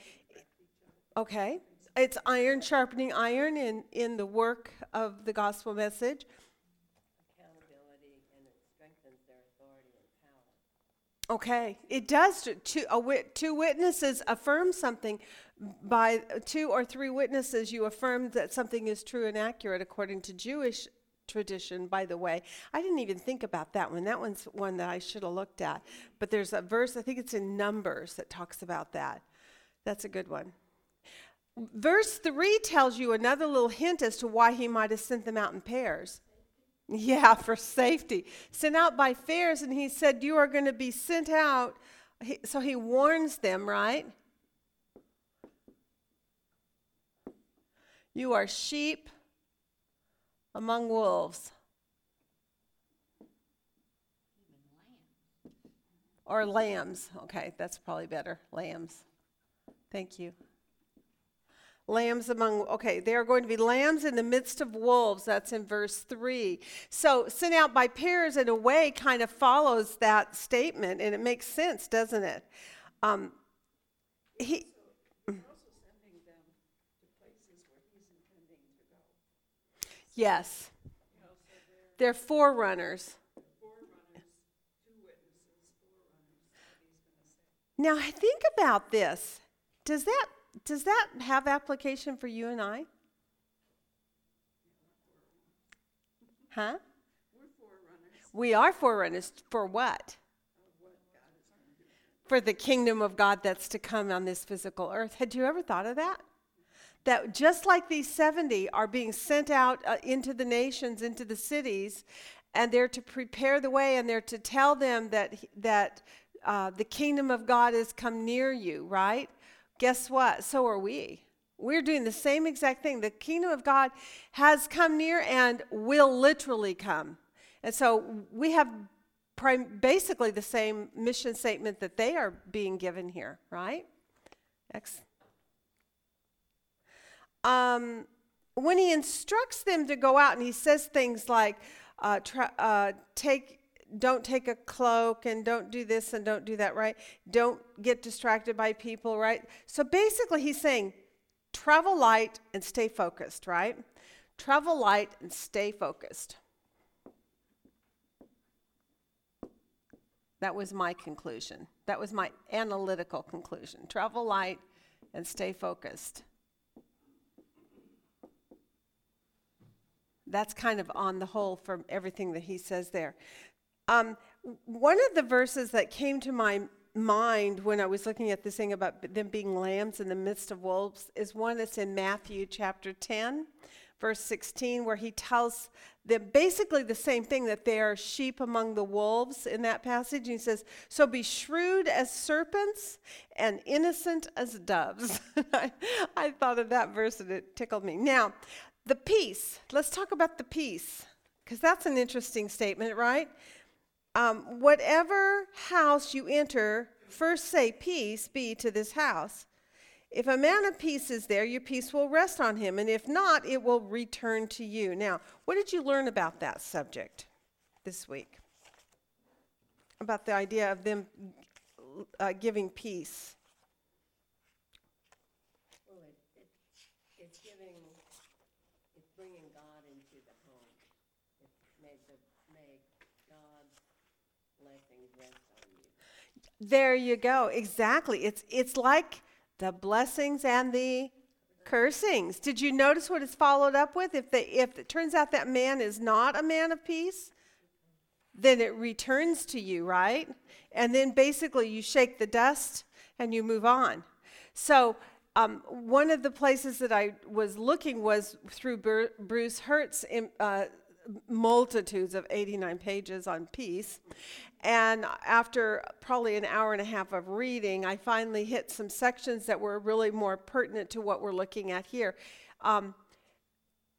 Okay. It's iron sharpening iron in, in the work of the gospel message. Accountability and it strengthens their authority and power. Okay, it does. Two, a wit, two witnesses affirm something. By two or three witnesses, you affirm that something is true and accurate according to Jewish tradition, by the way. I didn't even think about that one. That one's one that I should have looked at. But there's a verse, I think it's in Numbers, that talks about that. That's a good one. Verse 3 tells you another little hint as to why he might have sent them out in pairs. Yeah, for safety. Sent out by pairs, and he said, You are going to be sent out. So he warns them, right? You are sheep among wolves. Or lambs. Okay, that's probably better. Lambs. Thank you. Lambs among, okay, they are going to be lambs in the midst of wolves. That's in verse 3. So, sent out by pairs in a way kind of follows that statement, and it makes sense, doesn't it? Um, he, yes. They're forerunners. Now, think about this. Does that does that have application for you and I? Huh? We are forerunners for what? For the kingdom of God that's to come on this physical earth. Had you ever thought of that? that just like these 70 are being sent out uh, into the nations, into the cities, and they're to prepare the way and they're to tell them that, that uh, the kingdom of God has come near you, right? Guess what? So are we. We're doing the same exact thing. The kingdom of God has come near and will literally come. And so we have prim- basically the same mission statement that they are being given here, right? Ex- um, when he instructs them to go out and he says things like, uh, tra- uh, take, don't take a cloak and don't do this and don't do that, right? Don't get distracted by people, right? So basically, he's saying, travel light and stay focused, right? Travel light and stay focused. That was my conclusion. That was my analytical conclusion. Travel light and stay focused. That's kind of on the whole from everything that he says there. Um, one of the verses that came to my mind when I was looking at this thing about them being lambs in the midst of wolves is one that's in Matthew chapter 10, verse 16, where he tells them basically the same thing that they are sheep among the wolves in that passage. And he says, So be shrewd as serpents and innocent as doves. *laughs* I, I thought of that verse and it tickled me. Now, the peace, let's talk about the peace, because that's an interesting statement, right? Um, whatever house you enter, first say, Peace be to this house. If a man of peace is there, your peace will rest on him, and if not, it will return to you. Now, what did you learn about that subject this week? About the idea of them uh, giving peace. Well, it, it, it's giving, it's bringing God into the home. It's made the, made God's blessings rest on you. There you go. Exactly. It's it's like the blessings and the cursings. Did you notice what it's followed up with? If they if it turns out that man is not a man of peace, then it returns to you, right? And then basically you shake the dust and you move on. So um, one of the places that I was looking was through Bruce Hurt's im- uh, multitudes of 89 pages on peace. And after probably an hour and a half of reading, I finally hit some sections that were really more pertinent to what we're looking at here. Um,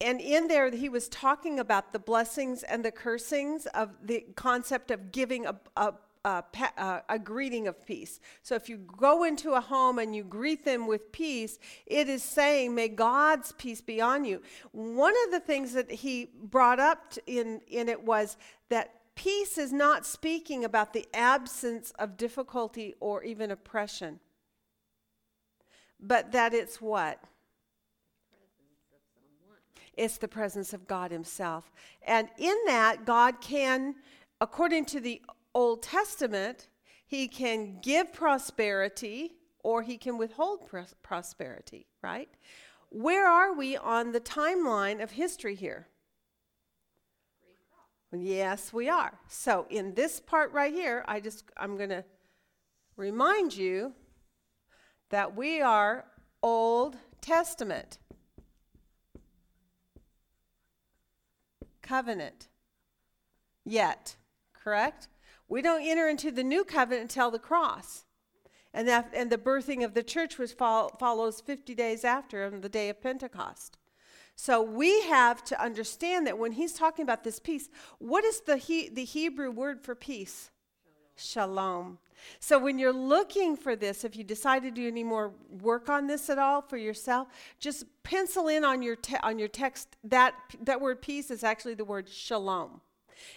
and in there, he was talking about the blessings and the cursings of the concept of giving a, a, a, pa- uh, a greeting of peace. So if you go into a home and you greet them with peace, it is saying, May God's peace be on you. One of the things that he brought up in, in it was that peace is not speaking about the absence of difficulty or even oppression, but that it's what? It's the presence of God Himself. And in that, God can, according to the Old Testament, He can give prosperity or He can withhold pros- prosperity, right? Where are we on the timeline of history here? Yes, we are. So in this part right here, I just I'm going to remind you that we are Old Testament. covenant yet, correct? We don't enter into the new covenant until the cross. And, that, and the birthing of the church was fol- follows 50 days after on the day of Pentecost. So we have to understand that when he's talking about this peace, what is the, he, the Hebrew word for peace? Shalom. So when you're looking for this, if you decide to do any more work on this at all for yourself, just pencil in on your te- on your text that that word peace is actually the word shalom.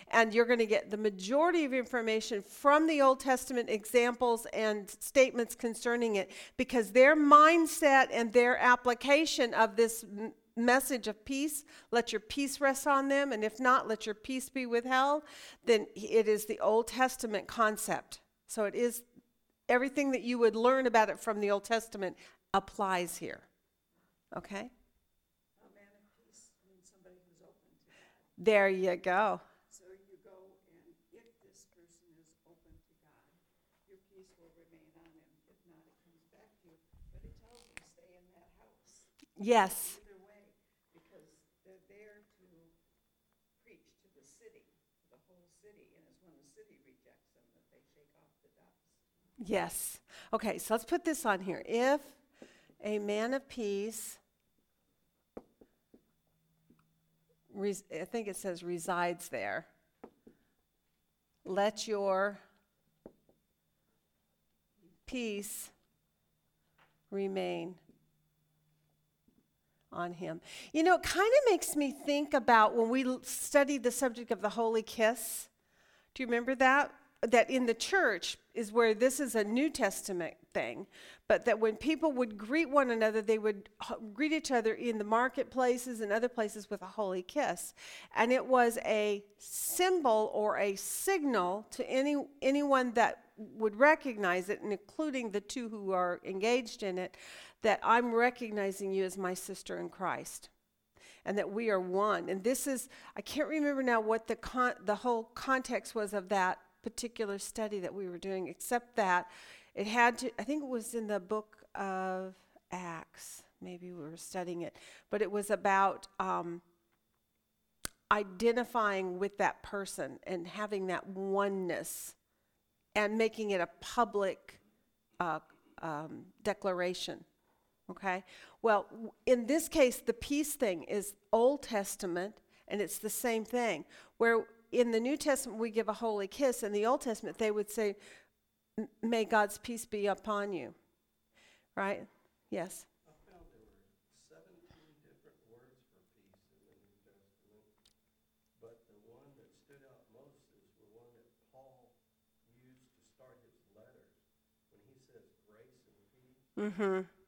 And you're going to get the majority of information from the Old Testament examples and statements concerning it because their mindset and their application of this m- message of peace, let your peace rest on them, and if not, let your peace be withheld, then it is the Old Testament concept. So it is everything that you would learn about it from the Old Testament applies here. Okay? A man of peace means somebody who's open to God. There you go. So you go and if this person is open to God, your peace will remain on him. If not, it comes back to you. But it tells you, stay in that house. Yes. either way, because they're there to preach to the city, the whole city, and it's when the city rejects them that they shake off the dust. Yes. Okay, so let's put this on here. If a man of peace, res- I think it says resides there, let your peace remain on him. You know, it kind of makes me think about when we studied the subject of the holy kiss. Do you remember that? That in the church is where this is a New Testament thing, but that when people would greet one another, they would greet each other in the marketplaces and other places with a holy kiss. And it was a symbol or a signal to any anyone that would recognize it, and including the two who are engaged in it, that I'm recognizing you as my sister in Christ and that we are one. And this is, I can't remember now what the, con- the whole context was of that particular study that we were doing, except that it had to, I think it was in the book of Acts, maybe we were studying it, but it was about um, identifying with that person and having that oneness and making it a public uh, um, declaration. Okay? Well, in this case, the peace thing is Old Testament, and it's the same thing. Where in the New Testament we give a holy kiss, in the Old Testament they would say, May God's peace be upon you. Right? Yes. I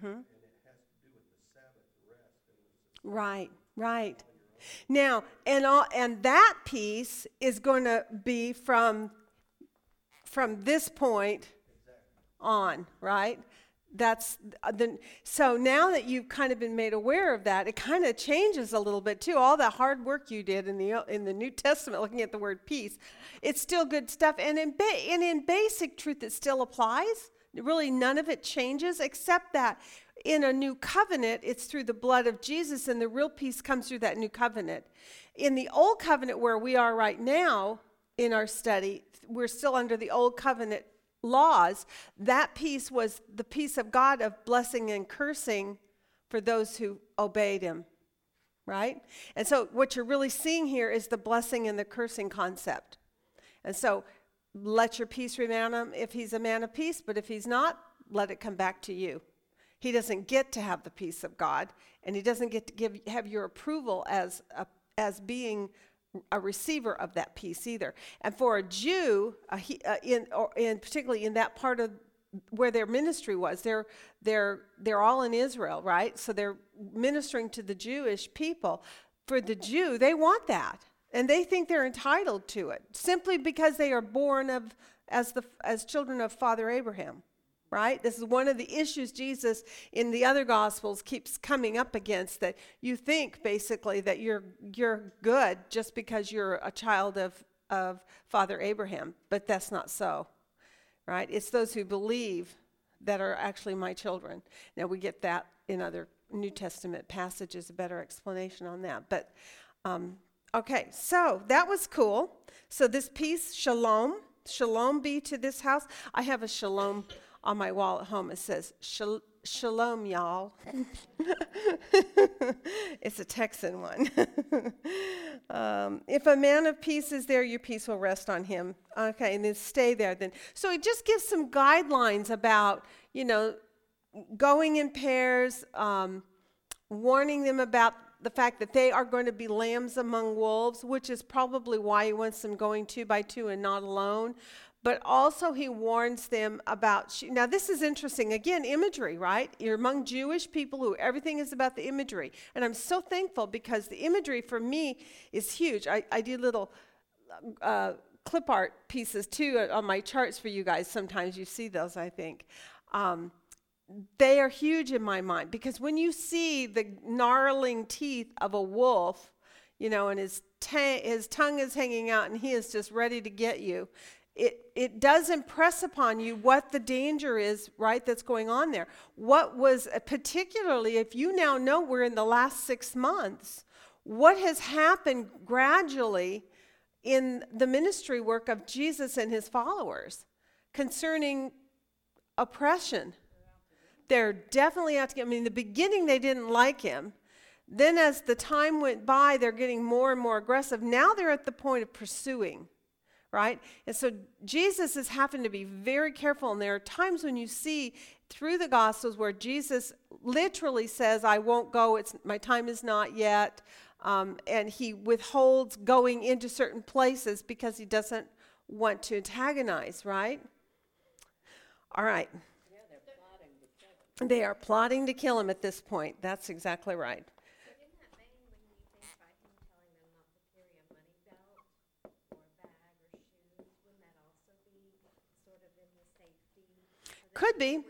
the Right, right. Now, and all, and that piece is going to be from from this point on, right? That's uh, the so now that you've kind of been made aware of that, it kind of changes a little bit too. All the hard work you did in the in the New *laughs* Testament, looking at the word peace, it's still good stuff, and in ba- and in basic truth, it still applies. Really, none of it changes except that in a new covenant, it's through the blood of Jesus, and the real peace comes through that new covenant. In the old covenant, where we are right now in our study, we're still under the old covenant laws. That peace was the peace of God of blessing and cursing for those who obeyed him, right? And so, what you're really seeing here is the blessing and the cursing concept. And so, let your peace remain on him if he's a man of peace, but if he's not, let it come back to you. He doesn't get to have the peace of God, and he doesn't get to give have your approval as a, as being a receiver of that peace either. And for a Jew, uh, in or in particularly in that part of where their ministry was, they're they're they're all in Israel, right? So they're ministering to the Jewish people. For the Jew, they want that, and they think they're entitled to it simply because they are born of as the as children of Father Abraham right? This is one of the issues Jesus in the other gospels keeps coming up against that you think basically that you're you're good just because you're a child of of Father Abraham, but that's not so. Right? It's those who believe that are actually my children. Now we get that in other New Testament passages, a better explanation on that. But um, okay, so that was cool. So this peace, shalom, shalom be to this house. I have a shalom on my wall at home. It says, "Shal- Shalom, y'all. *laughs* it's a Texan one. *laughs* um, if a man of peace is there, your peace will rest on him. Okay, and then stay there then. So it just gives some guidelines about, you know, going in pairs, um, warning them about the fact that they are going to be lambs among wolves, which is probably why he wants them going two by two and not alone. But also, he warns them about. sh- Now, this is interesting. Again, imagery, right? You're among Jewish people who everything is about the imagery. And I'm so thankful because the imagery for me is huge. I, I do little uh, clip art pieces too on my charts for you guys. Sometimes you see those, I think. Um, they are huge in my mind because when you see the gnarling teeth of a wolf, you know, and his, ta- his tongue is hanging out and he is just ready to get you, it, it does impress upon you what the danger is, right, that's going on there. What was, uh, particularly if you now know we're in the last six months, what has happened gradually in the ministry work of Jesus and his followers concerning oppression? They're definitely out to get, I mean, in the beginning they didn't like him. Then, as the time went by, they're getting more and more aggressive. Now they're at the point of pursuing right? And so Jesus is having to be very careful. And there are times when you see through the Gospels where Jesus literally says, I won't go, it's, my time is not yet. Um, and he withholds going into certain places because he doesn't want to antagonize, right? All right. Yeah, they're plotting to kill him. They are plotting to kill him at this point. That's exactly right. Could be.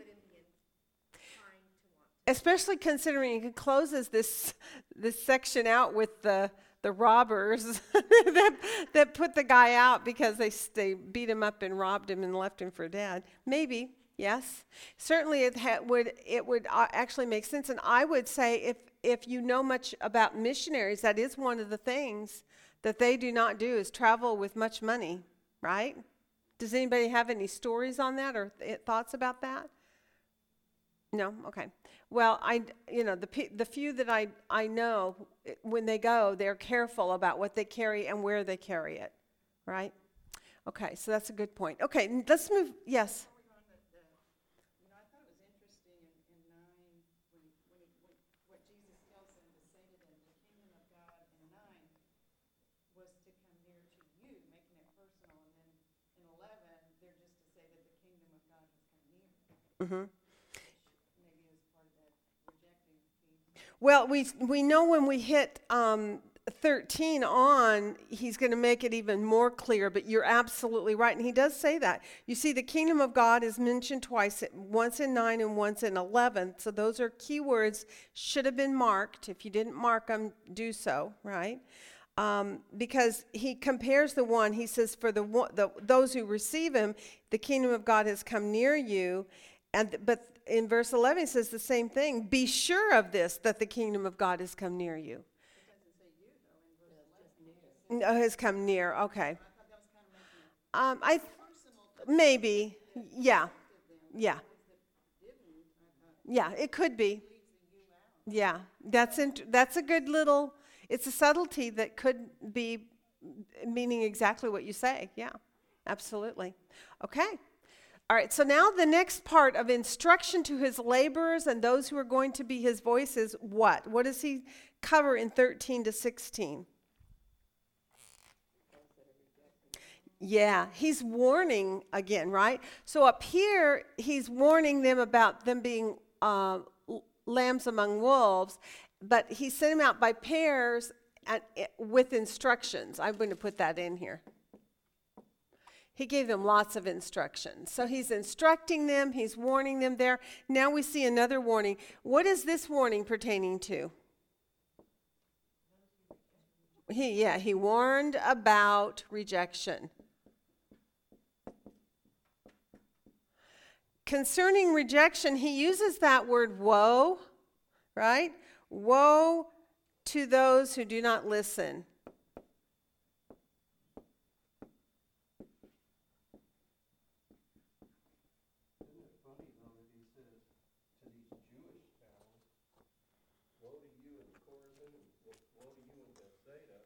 Especially considering he closes this this section out with the the robbers *laughs* that, that put the guy out because they they beat him up and robbed him and left him for dead. Maybe yes, certainly it ha- would it would uh, actually make sense. And I would say if if you know much about missionaries, that is one of the things that they do not do is travel with much money, right? Does anybody have any stories on that or th- thoughts about that? No, okay. Well, I, you know, the the few that I I know, eh, when they go, they're careful about what they carry and where they carry it, right? Okay, so that's a good point. Okay, let's move. Yes. You know, I thought it was interesting in, in nine, when, when, it- when, what Jesus tells them to say to them, the kingdom of God in nine was to come near to you, making it personal, and then in eleven, they're just to say that the kingdom of God has come near. Mm-hmm. Maybe it was part of that rejecting piece. Well, we we know when we hit um, 13 on, he's going to make it even more clear. But you're absolutely right, and he does say that. You see, the kingdom of God is mentioned twice, once in nine and once in 11. So those are keywords. Should have been marked. If you didn't mark them, do so. Right. Um, because he compares the one, he says, for the, one, the those who receive him, the kingdom of God has come near you, and but in verse 11 it says the same thing. Be sure of this, that the kingdom of God has come near you. No, has come near. Okay. Um, I maybe, yeah, yeah, yeah. It could be. Yeah, that's int- that's a good little. It's a subtlety that could be meaning exactly what you say. Yeah, absolutely. Okay. All right, so now the next part of instruction to his laborers and those who are going to be his voices, what? What does he cover in 13 to 16? Yeah, he's warning again, right? So up here, he's warning them about them being uh, lambs among wolves, but he sent them out by pairs eh, with instructions. I'm going to put that in here. He gave them lots of instructions. So he's instructing them, he's warning them there. Now we see another warning. What is this warning pertaining to? He, yeah, he warned about rejection. Concerning rejection, he uses that word woe, right? Woe to those who do not listen. Isn't it funny though that he says to these Jewish towns, woe to you in Chorazin and wo- woe to you in Bethsaida,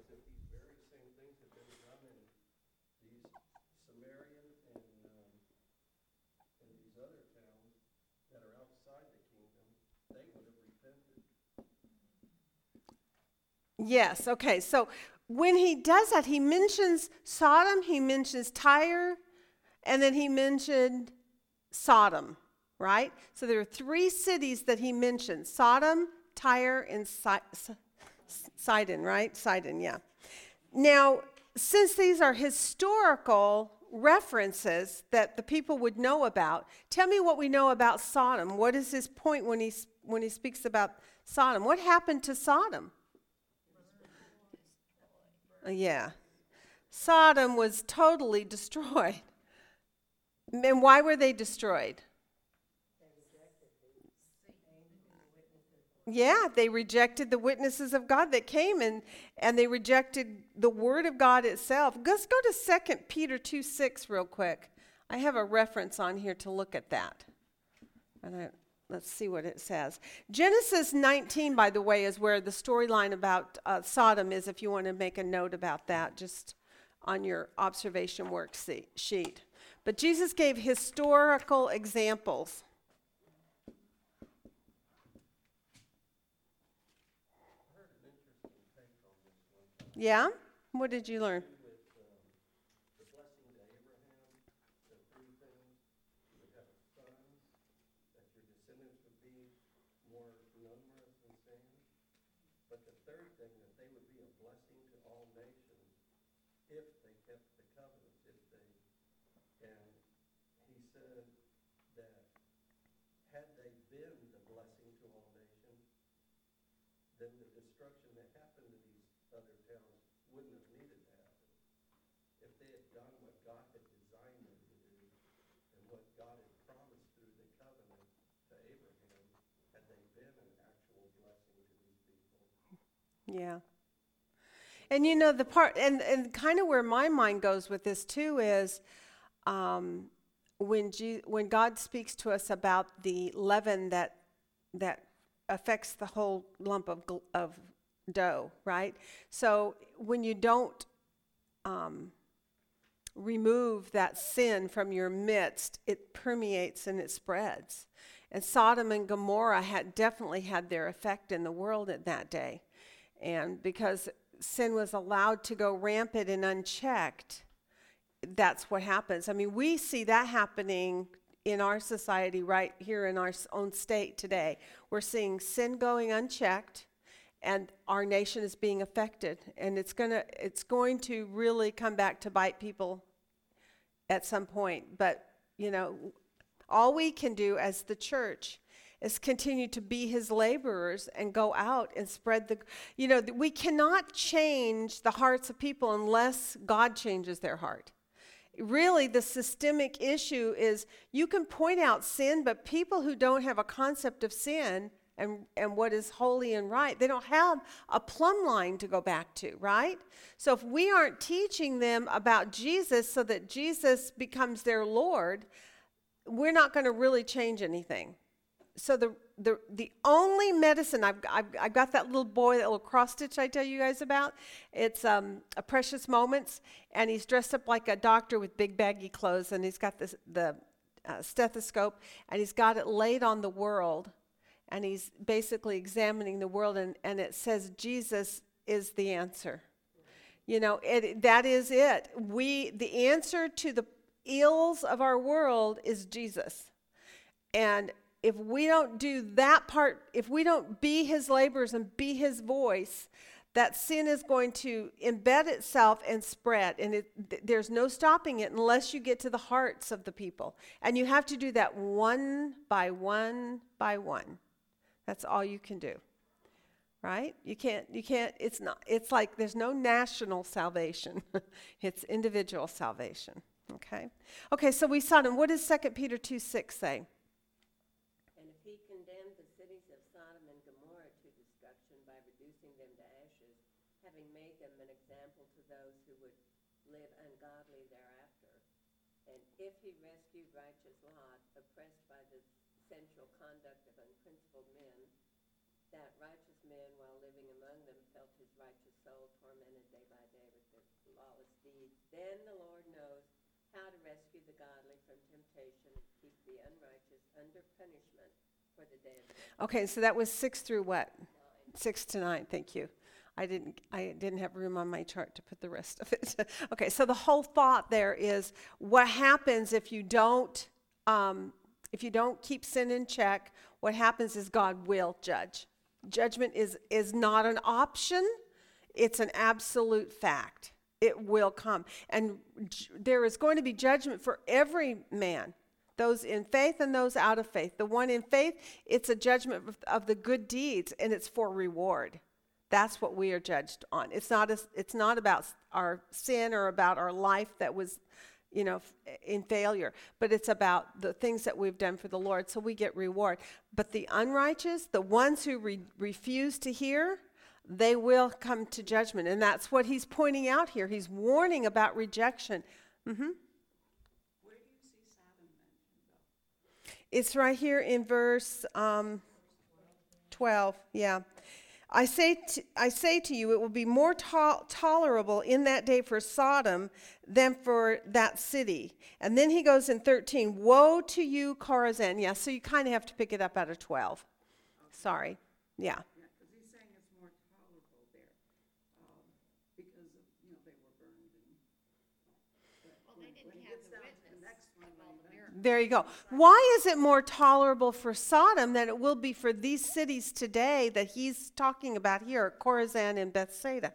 as if these very same things had been done in these Samarian and, um, and these other towns that are outside the kingdom, they would have repented. Yes, okay. So when he does that, he mentions Sodom, he mentions Tyre, and then he mentioned Sodom, right? So there are three cities that he mentions Sodom, Tyre, and Si- Si- Sidon, right? Sidon, yeah. Now, since these are historical references that the people would know about, tell me what we know about Sodom. What is his point when he, when he speaks about Sodom? What happened to Sodom? Uh, Yeah. Sodom was totally *laughs* destroyed. And why were they destroyed? Yeah, they rejected the witnesses of God that came and, and they rejected the word of God itself. Let's go to 2 Peter 2 6 real quick. I have a reference on here to look at that. Let's see what it says. Genesis 19, by the way, is where the storyline about uh, Sodom is, if you want to make a note about that, just on your observation worksheet. But Jesus gave historical examples. Yeah? What did you learn? the blessing to Abraham, the three things, you would have a son, that your descendants would be more numerous than sand. But the third thing, that they would be a blessing to all nations if they kept the covenant, if they, and he said that had they been the blessing to all nations, then the destruction that happened to these other towns wouldn't have needed to happen if they had done what God had designed them to do and what God had promised through the covenant to Abraham, had they been an actual blessing to these people. Yeah. And you know, the part, and, and kind of where my mind goes with this too is um, when, Je- when God speaks to us about the leaven that, that affects the whole lump of, gl- of dough, right? So when you don't um, remove that sin from your midst, it permeates and it spreads. And Sodom and Gomorrah had definitely had their effect in the world at that day. And because sin was allowed to go rampant and unchecked, that's what happens. I mean, we see that happening in our society right here in our own state today. We're seeing sin going unchecked and our nation is being affected and it's going to it's going to really come back to bite people at some point. But, you know, all we can do as the church is continue to be his laborers and go out and spread the you know we cannot change the hearts of people unless god changes their heart. Really the systemic issue is you can point out sin but people who don't have a concept of sin and, and what is holy and right they don't have a plumb line to go back to right? So if we aren't teaching them about jesus so that jesus becomes their lord we're not going to really change anything so the the the only medicine I've, I've I've got that little boy that little cross stitch I tell you guys about. It's um, a precious moments, and he's dressed up like a doctor with big baggy clothes, and he's got this the uh, stethoscope, and he's got it laid on the world, and he's basically examining the world, and and it says Jesus is the answer. You know, it, that is it. We the answer to the ills of our world is Jesus. And if we don't do that part, if we don't be his laborers and be his voice, that sin is going to embed itself and spread. And it, th- there's no stopping it unless you get to the hearts of the people. And you have to do that one by one by one. That's all you can do. Right? You can't, you can't, it's not, it's like there's no national salvation, *laughs* it's individual salvation. Okay? Okay, so we saw them. What does 2 Peter 2 6 say? And if he condemned the cities of Sodom and Gomorrah to destruction by reducing them to ashes, having made them an example to those who would live ungodly thereafter. And if he rescued righteous Lot, oppressed by the sensual conduct of unprincipled men, that righteous man, while living among them, felt his righteous soul tormented day by day with their lawless deeds, then the Lord knows how to rescue the godly from temptation and keep the unrighteous under punishment for the day of judgment. Okay, so that was six through what? Six to nine. Thank you. I didn't. I didn't have room on my chart to put the rest of it. *laughs* okay, so the whole thought there is what happens if you don't, um, if you don't keep sin in check. What happens is God will judge. Judgment is is not an option; it's an absolute fact. It will come, and j- there is going to be judgment for every man those in faith and those out of faith. The one in faith, it's a judgment of, of the good deeds and it's for reward. That's what we are judged on. It's not, a, it's not about our sin or about our life that was, you know, in failure, but it's about the things that we've done for the Lord, so we get reward. But the unrighteous, the ones who re- refuse to hear, they will come to judgment. And that's what he's pointing out here. He's warning about rejection. though? It's right here in verse um, 12. Yeah. I say, to, I say to you, it will be more to- tolerable in that day for Sodom than for that city. And then he goes in 13, Woe to you, Chorazin. Yeah, so you kind of have to pick it up out of 12. Sorry. Yeah. Yeah, because he's saying it's more tolerable there, um, because of, you know, they were burned and. but Well, they when- didn't when he have gets the down to the witness next one, of when all he the mentions- miracles. There you go. Why is it more tolerable for Sodom than it will be for these cities today that he's talking about here, Chorazin and Bethsaida?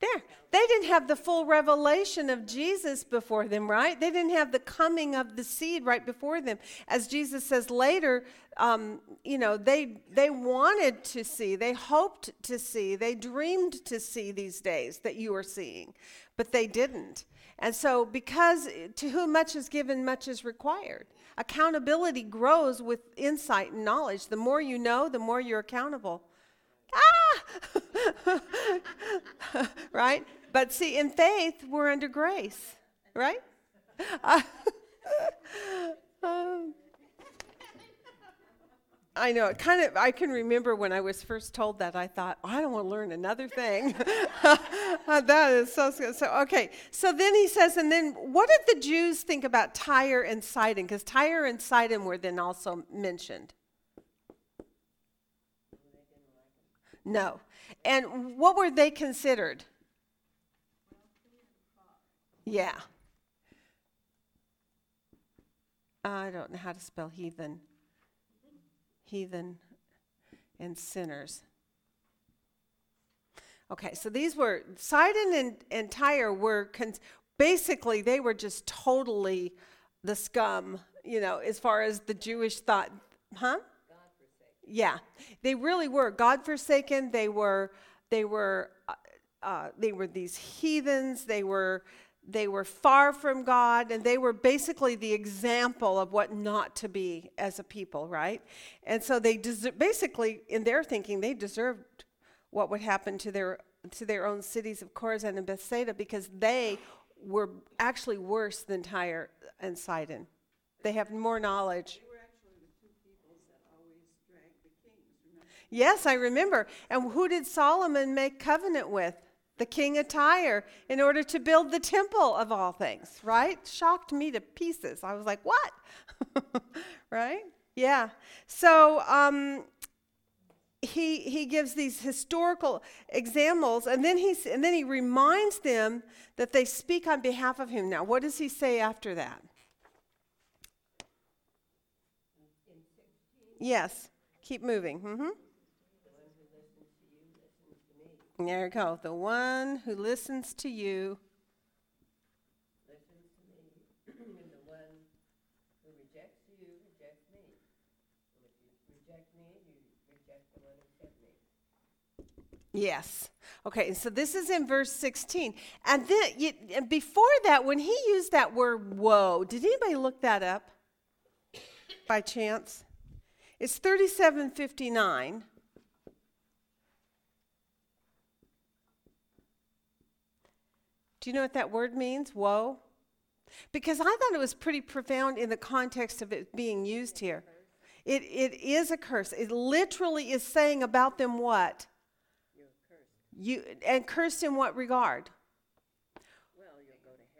There. They didn't have the full revelation of Jesus before them, right? They didn't have the coming of the seed right before them. As Jesus says later, um, you know, they, they wanted to see, they hoped to see, they dreamed to see these days that you are seeing, but they didn't. And so, because to whom much is given, much is required. Accountability grows with insight and knowledge. The more you know, the more you're accountable. Ah! *laughs* right? But see, in faith, we're under grace, right? *laughs* Um, I know. It kind of. I can remember when I was first told that. I thought, oh, I don't want to learn another thing. *laughs* Uh, that is so. So okay. So then he says, and then what did the Jews think about Tyre and Sidon? Because Tyre and Sidon were then also mentioned. No. And what were they considered? Yeah. I don't know how to spell heathen. Heathen and sinners. Okay, so these were Sidon and, and Tyre were con- basically they were just totally the scum, you know, as far as the Jewish thought, huh? Yeah, they really were God forsaken. They were, they were, uh, uh, they were these heathens. They were, they were far from God, and they were basically the example of what not to be as a people, right? And so they deser- basically, in their thinking, they deserved what would happen to their to their own cities of Chorazin and Bethsaida because they were actually worse than Tyre and Sidon. They have more knowledge. They were actually the two peoples that always dragged the kings. Yes, I remember. And who did Solomon make covenant with? The king of Tyre in order to build the temple of all things, right? Shocked me to pieces. I was like, what? *laughs* right? Yeah. So um, he, he gives these historical examples and then, he and then he reminds them that they speak on behalf of him. Now, what does he say after that? Yes. Keep moving. Mm-hmm. There you go. The one who listens to you. And. And. Yes. Okay, so this is in verse 16. And then you, and before that, when he used that word woe, did anybody look that up by chance? It's 3759. Do you know what that word means? Woe? Because I thought it was pretty profound in the context of it being used here. It, it is a curse. It literally is saying about them what? You and cursed in what regard?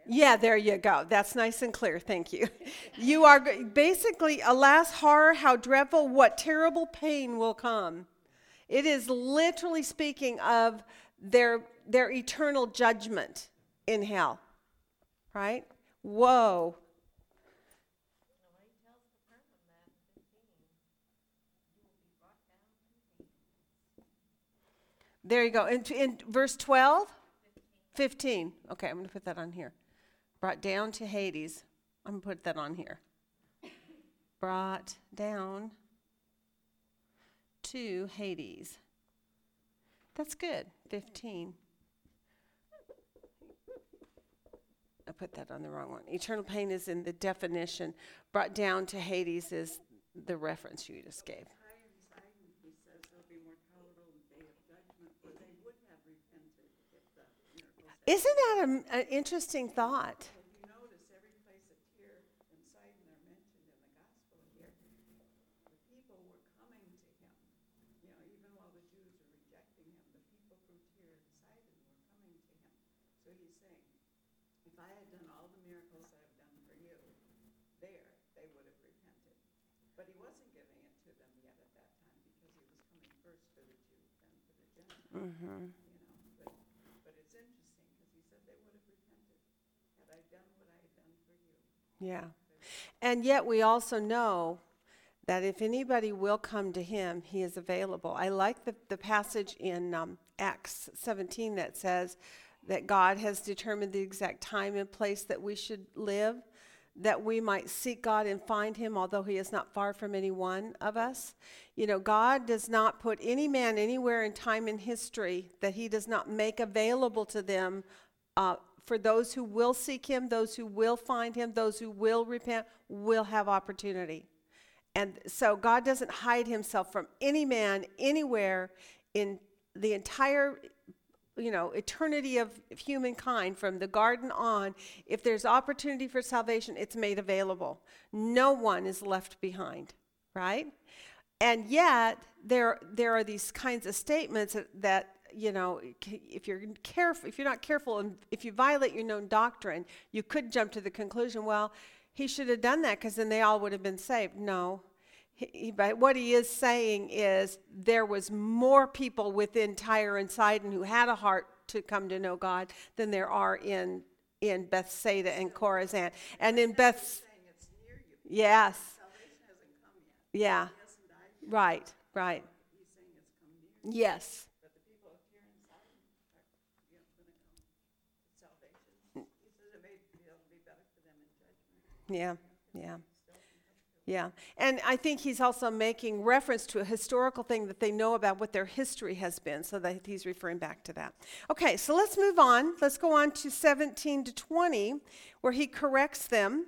Yeah, there you go. That's nice and clear. Thank you. *laughs* You are basically, alas, horror, how dreadful, what terrible pain will come. It is literally speaking of their their eternal judgment in hell. Right? Whoa. There you go. In, in verse 12? 15. Okay, I'm going to put that on here. Brought down to Hades. I'm going to put that on here. Brought down to Hades. That's good. 15. Put that on the wrong one. Eternal pain is in the definition. Brought down to Hades is the reference you just gave. Isn't that an, says there'll be more tolerable day of judgment, for they would have repented if the miracles had. Isn't that a- an interesting thought? If you notice, every place that Tyre and Sidon are mentioned in the gospel here, the people were coming to him. You know, even while the Jews were rejecting him, the people from Tyre and Sidon were coming to him. So he's saying, if I had done all the miracles I've done for you, there, they would have repented. But he wasn't giving it to them yet at that time because he was coming first for the Jew, then for the Gentile. Mm-hmm. You know, but, but it's interesting because he said they would have repented had I done what I had done for you. Yeah. And yet we also know that if anybody will come to him, he is available. I like the, the passage in um, Acts 17 that says that God has determined the exact time and place that we should live, that we might seek God and find him, although he is not far from any one of us. You know, God does not put any man anywhere in time in history that he does not make available to them uh, for those who will seek him, those who will find him, those who will repent, will have opportunity. And so God doesn't hide himself from any man anywhere in the entire you know eternity of humankind from the garden on if there's opportunity for salvation it's made available. No one is left behind right? And yet there there are these kinds of statements that, that you know if you're careful if you're not careful and if you violate your known doctrine you could jump to the conclusion well he should have done that because then they all would have been saved. No he, but what he is saying is there was more people within Tyre and Sidon who had a heart to come to know God than there are in in Bethsaida and Chorazin. And in Beth it's near you. yes. Salvation hasn't come yet. Yeah. He hasn't died yet. Right, right. He's saying it's come near. Yes. But the people of Tyre and Sidon are, you know, gonna come to salvation. He says it may, it'll be better for them in judgment. Yeah. Yeah. Yeah. And I think he's also making reference to a historical thing that they know about what their history has been, so that he's referring back to that. Okay, so let's move on. Let's go on to 17 to 20, where he corrects them.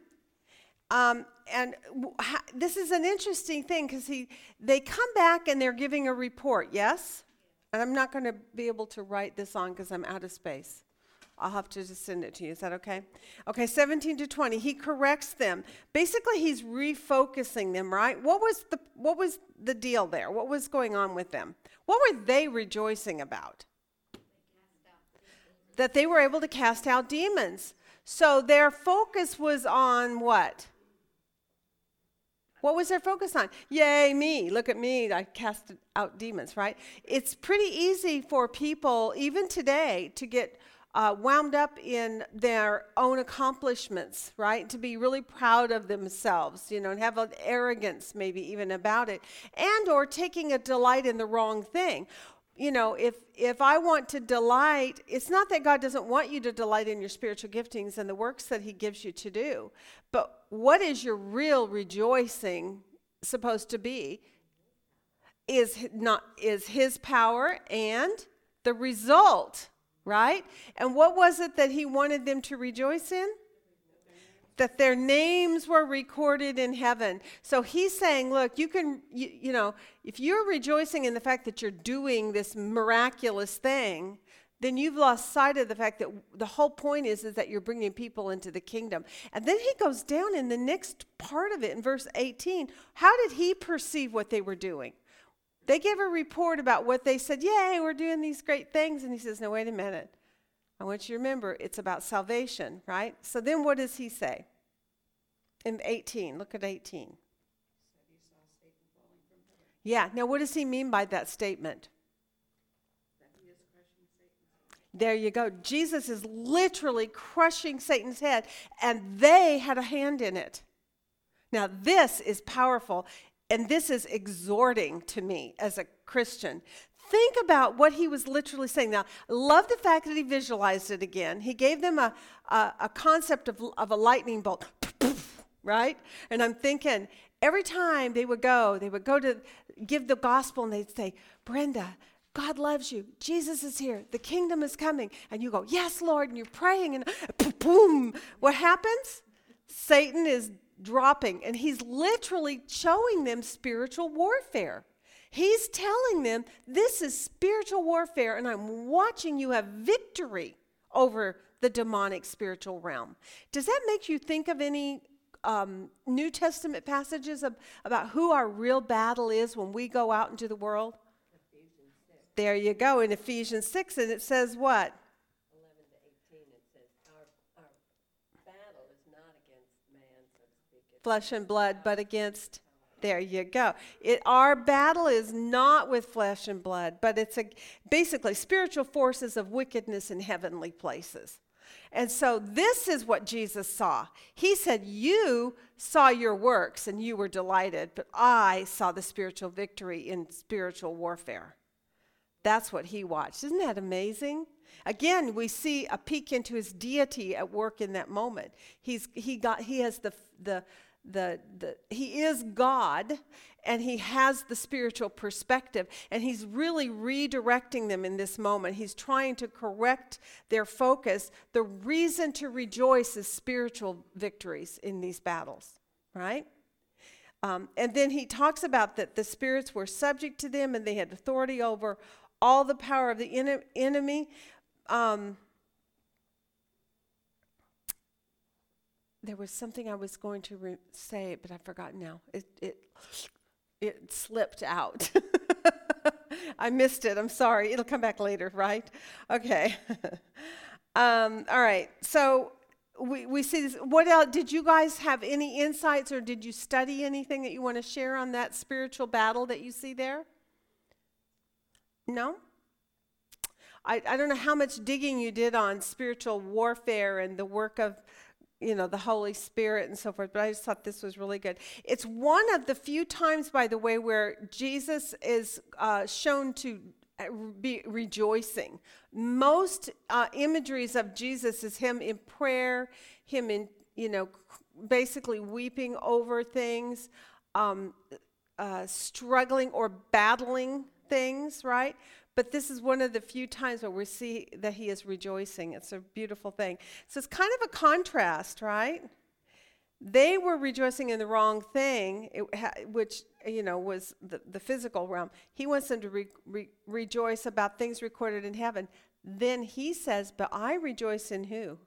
Um, and ha- this is an interesting thing because he they come back and they're giving a report, yes? And I'm not going to be able to write this on because I'm out of space. I'll have to just send it to you. Is that okay? Okay, 17 to 20. He corrects them. Basically, he's refocusing them, right? What was the what was the deal there? What was going on with them? What were they rejoicing about? That they were able to cast out demons. So their focus was on what? What was their focus on? Yay, me. Look at me. I cast out demons, right? It's pretty easy for people, even today, to get uh, wound up in their own accomplishments, right? To be really proud of themselves, you know, and have an arrogance maybe even about it, and or taking a delight in the wrong thing. You know, if if I want to delight, it's not that God doesn't want you to delight in your spiritual giftings and the works that He gives you to do, but what is your real rejoicing supposed to be? Is not is His power and the result, right? And what was it that He wanted them to rejoice in? that their names were recorded in heaven. So he's saying, look, you can, you, you know, if you're rejoicing in the fact that you're doing this miraculous thing, then you've lost sight of the fact that the whole point is, is that you're bringing people into the kingdom. And then he goes down in the next part of it in verse 18. How did he perceive what they were doing? They gave a report about what they said, Yay, we're doing these great things. And he says, No, wait a minute. I want you to remember it's about salvation, right? So then what does he say? In 18, look at 18. Yeah, now what does he mean by that statement? There you go. Jesus is literally crushing Satan's head, and they had a hand in it. Now, this is powerful, and this is exhorting to me as a Christian. Think about what he was literally saying. Now, love the fact that he visualized it again. He gave them a, a, a concept of, of a lightning bolt, right? And I'm thinking, every time they would go, they would go to give the gospel and they'd say, Brenda, God loves you. Jesus is here. The kingdom is coming. And you go, Yes, Lord. And you're praying, and *laughs* boom. What happens? Satan is dropping, and he's literally showing them spiritual warfare. He's telling them, This is spiritual warfare, and I'm watching you have victory over the demonic spiritual realm. Does that make you think of any um, New Testament passages of, about who our real battle is when we go out into the world? There you go in Ephesians 6, and it says what? 11 to 18, it says, our, our battle is not against man, so to speak. It's Flesh and blood, but against. There you go. It, our battle is not with flesh and blood, but it's a, basically spiritual forces of wickedness in heavenly places. And so this is what Jesus saw. He said, You saw your works and you were delighted, but I saw the spiritual victory in spiritual warfare. That's what he watched. Isn't that amazing? Again, we see a peek into his deity at work in that moment. He's, he, got, he has the, the, the, the he is God and he has the spiritual perspective and he's really redirecting them in this moment. He's trying to correct their focus. The reason to rejoice is spiritual victories in these battles, right? Um, and then he talks about that the spirits were subject to them and they had authority over all the power of the en- enemy. Um, there was something I was going to re- say, but I forgot now. It it it slipped out. *laughs* I missed it. I'm sorry. It'll come back later, right? Okay. *laughs* um, all right. So we, we see this. What else? Did you guys have any insights or did you study anything that you want to share on that spiritual battle that you see there? No? I, I don't know how much digging you did on spiritual warfare and the work of you know the holy spirit and so forth but i just thought this was really good. It's one of the few times by the way where jesus is uh, shown to uh, be rejoicing. Most uh, imageries of jesus is him in prayer him in you know basically weeping over things um, uh, struggling or battling things right but this is one of the few times where we see that he is rejoicing. It's a beautiful thing. So it's kind of a contrast, right? They were rejoicing in the wrong thing, which you know was the, the physical realm. He wants them to re, re, rejoice about things recorded in heaven. Then he says, "But I rejoice in who?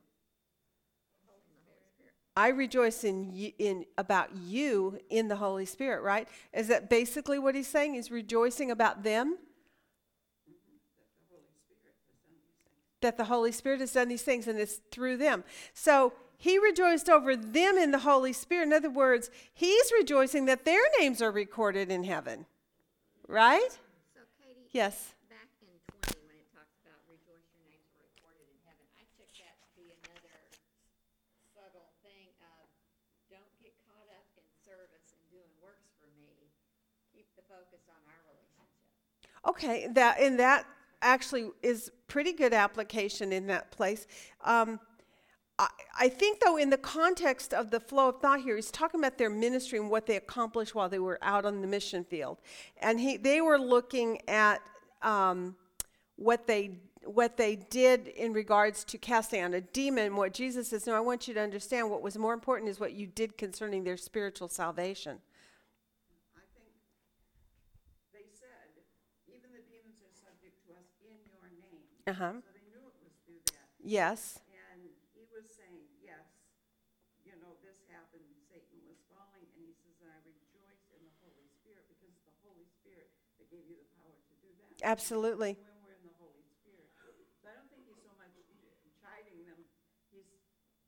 I rejoice in in about you in the Holy Spirit." Right? Is that basically what he's saying? He's rejoicing about them. That the Holy Spirit has done these things and it's through them. So he rejoiced over them in the Holy Spirit. In other words, he's rejoicing that their names are recorded in heaven. Right? So Katie? Yes. Back in twenty, when it talks about rejoice your names are recorded in heaven, I took that to be another subtle thing of, don't get caught up in service and doing works for me. Keep the focus on our relationship. Okay, that and that actually is pretty good application in that place. Um, I, I think, though, in the context of the flow of thought here, he's talking about their ministry and what they accomplished while they were out on the mission field, and he they were looking at um, what they what they did in regards to casting out a demon. What Jesus says, no, I want you to understand. What was more important is what you did concerning their spiritual salvation. I think they said, even the demons are subject to us in your name. Uh huh. So they knew it was through that. Yes. And he was saying, yes, you know, this happened, Satan was falling, and he says, I rejoice in the Holy Spirit because it's the Holy Spirit that gave you the power to do that. Absolutely. When we're in the Holy Spirit. So I don't think he's so much chiding them, he's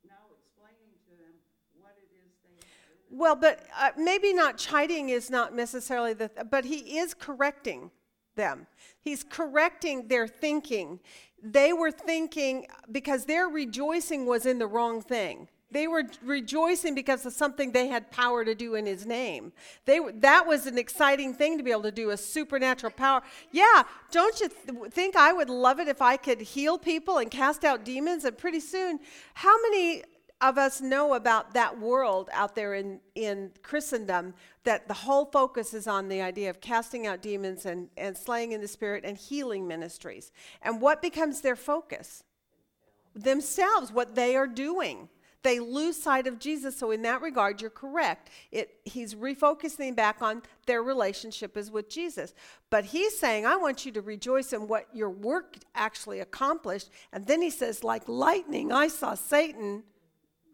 now explaining to them what it is they have. Well, but uh, maybe not chiding is not necessarily the, but he is correcting them. He's correcting their thinking. They were thinking because their rejoicing was in the wrong thing. They were rejoicing because of something they had power to do in his name. They that was an exciting thing to be able to do a supernatural power. Yeah, don't you th- think I would love it if I could heal people and cast out demons and pretty soon how many of us know about that world out there in, in Christendom that the whole focus is on the idea of casting out demons and, and slaying in the spirit and healing ministries. And what becomes their focus? Themselves, what they are doing. They lose sight of Jesus. So, in that regard, you're correct. It, he's refocusing back on their relationship is with Jesus. But he's saying, I want you to rejoice in what your work actually accomplished. And then he says, like lightning, I saw Satan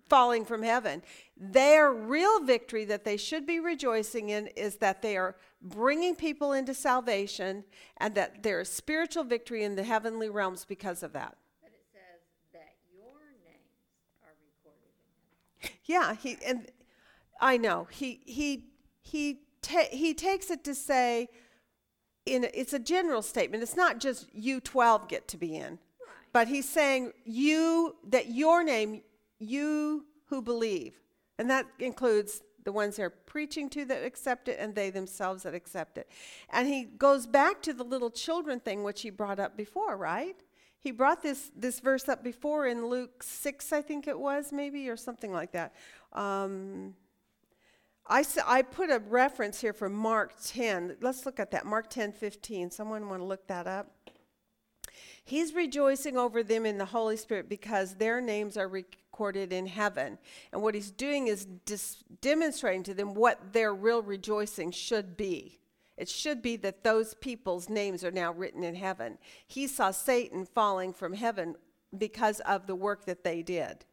falling from heaven. Their real victory that they should be rejoicing in is that they are bringing people into salvation and that there is spiritual victory in the heavenly realms because of that. But it says that your names are recorded in heaven. Yeah, he and I know he he he ta- he takes it to say in it's a general statement. It's not just you 12 get to be in. Right. But he's saying you that your name you who believe. And that includes the ones they're preaching to that accept it and they themselves that accept it. And he goes back to the little children thing which he brought up before, right? He brought this this verse up before in Luke 6 I think it was maybe or something like that. Um, I, I put a reference here for Mark 10. Let's look at that. Mark 10, 15. Someone want to look that up? He's rejoicing over them in the Holy Spirit because their names are recorded in heaven. And what he's doing is dis- demonstrating to them what their real rejoicing should be. It should be that those people's names are now written in heaven. He saw Satan falling from heaven because of the work that they did.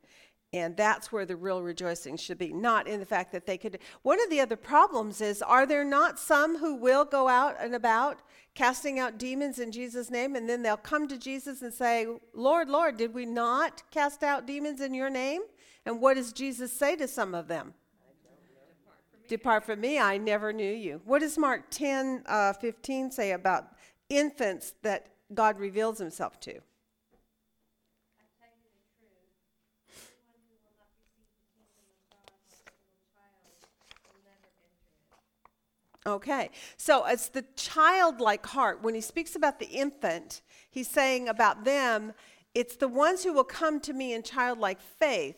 And that's where the real rejoicing should be, not in the fact that they could. One of the other problems is are there not some who will go out and about casting out demons in Jesus' name, and then they'll come to Jesus and say, Lord, Lord, did we not cast out demons in your name? And what does Jesus say to some of them? Depart from me, I never knew you. What does Mark 10 uh, 15 say about infants that God reveals himself to? I tell you the truth, anyone who will not receive the kingdom of God like a little child will never enter it. Okay, so it's the childlike heart. When he speaks about the infant, he's saying about them, it's the ones who will come to me in childlike faith,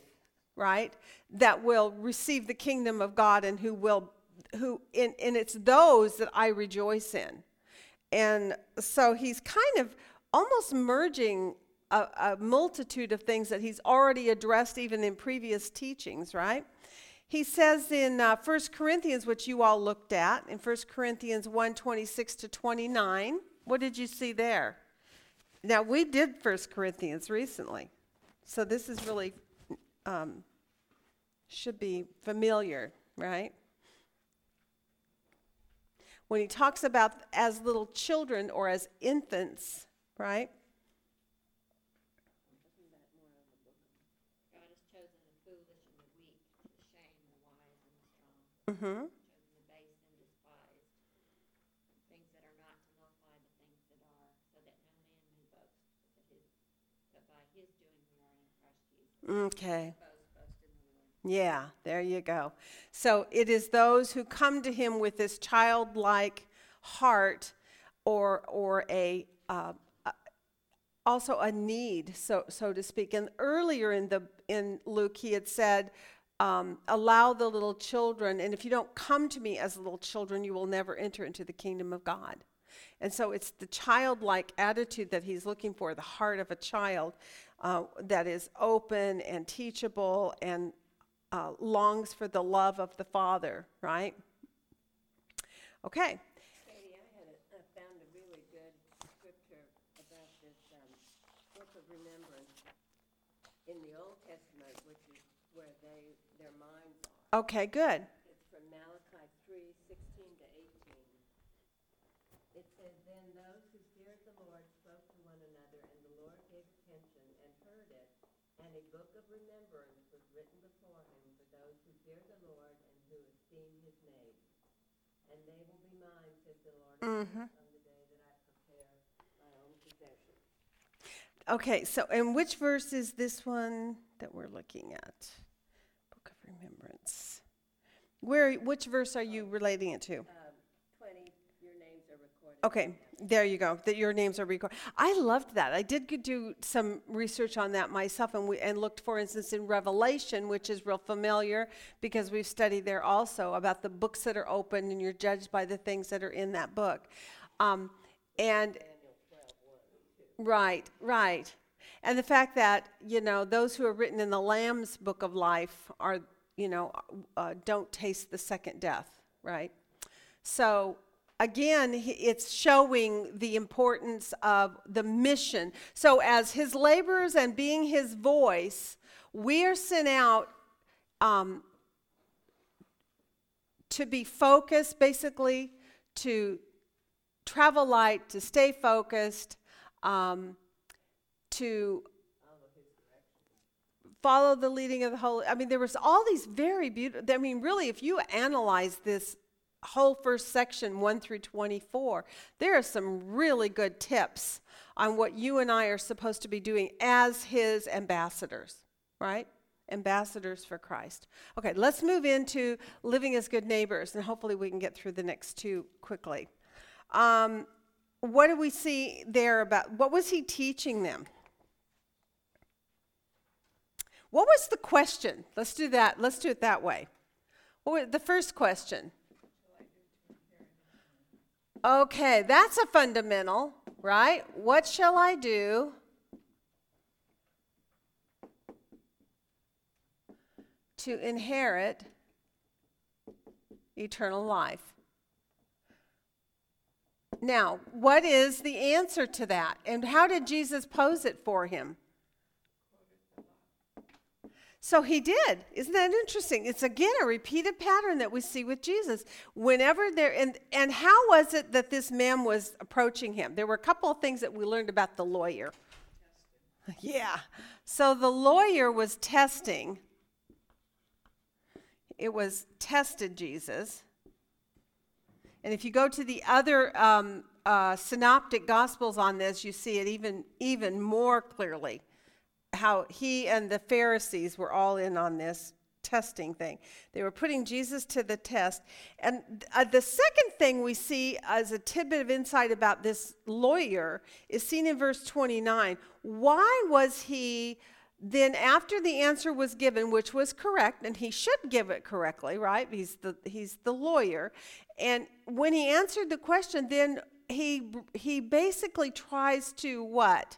right? That will receive the kingdom of God and who will, who, and, and it's those that I rejoice in. And so he's kind of almost merging a, a multitude of things that he's already addressed even in previous teachings, right? He says in uh, 1 Corinthians, which you all looked at, in 1 Corinthians 1 26 to 29, what did you see there? Now, we did 1 Corinthians recently, so this is really, um, should be familiar, right? When he talks about as little children or as infants, right? God has chosen the foolish and the weak to shame the wise and the strong. Mm-hmm. Chosen the base and despised. Things that are not to nullify the things that are, so that no man may boast, but that his, but by his doing we are in Christ Jesus. Okay. Boast, boast in the Lord. Yeah, there you go. So it is those who come to him with this childlike heart or or a uh, also a need, so so to speak. And earlier in the in Luke, he had said, um, "Allow the little children, and if you don't come to me as little children, you will never enter into the kingdom of God." And so it's the childlike attitude that he's looking for, the heart of a child uh, that is open and teachable and uh, longs for the love of the Father, right? Okay. Katie, I had, a- I found a really good scripture about this, um, book of remembrance in the Old Testament, which is where they, their minds are. Okay, good. It's from Malachi three, sixteen to eighteen. It says, Then those who feared the Lord spoke to one another, and the Lord gave attention and heard it. And a book of remembrance was written before him for those who fear the Lord and who esteem his name. And they will be mine, says the Lord, Mhm. on the day that I prepare my own possession. Okay, so and which verse is this one that we're looking at? Book of Remembrance. Where which verse are you relating it to? Um, twenty, your names are recorded Okay, there you go. That your names are recorded. I loved that. I did g- do some research on that myself, and we and looked, for instance, in Revelation, which is real familiar because we've studied there also about the books that are open, and you're judged by the things that are in that book. Um, and right, right, and the fact that you know those who are written in the Lamb's book of life are you know uh, don't taste the second death, right? So again, it's showing the importance of the mission. So, as his laborers and being his voice, we are sent out um, to be focused, basically, to travel light, to stay focused, um, to follow the leading of the Holy. I mean, there was all these very beautiful. I mean, really, if you analyze this whole first section, one through twenty-four, there are some really good tips on what you and I are supposed to be doing as His ambassadors, right? Ambassadors for Christ. Okay, let's move into living as good neighbors, and hopefully we can get through the next two quickly. Um, what do we see there about? What was he teaching them? What was the question? Let's do that. Let's do it that way. What was the first question? Okay, that's a fundamental, right? What shall I do? To inherit eternal life. Now, what is the answer to that? And how did Jesus pose it for him? So he did. Isn't that interesting? It's again a repeated pattern that we see with Jesus. Whenever there and and how was it that this man was approaching him? There were a couple of things that we learned about the lawyer. Yeah. So the lawyer was testing. It was tested Jesus. And if you go to the other um, uh, synoptic gospels on this, you see it even even more clearly how he and the Pharisees were all in on this testing thing. They were putting Jesus to the test. And uh, the second thing we see as a tidbit of insight about this lawyer is seen in verse 29. Why was he then after the answer was given which was correct and he should give it correctly right he's the he's the lawyer and when he answered the question then he he basically tries to what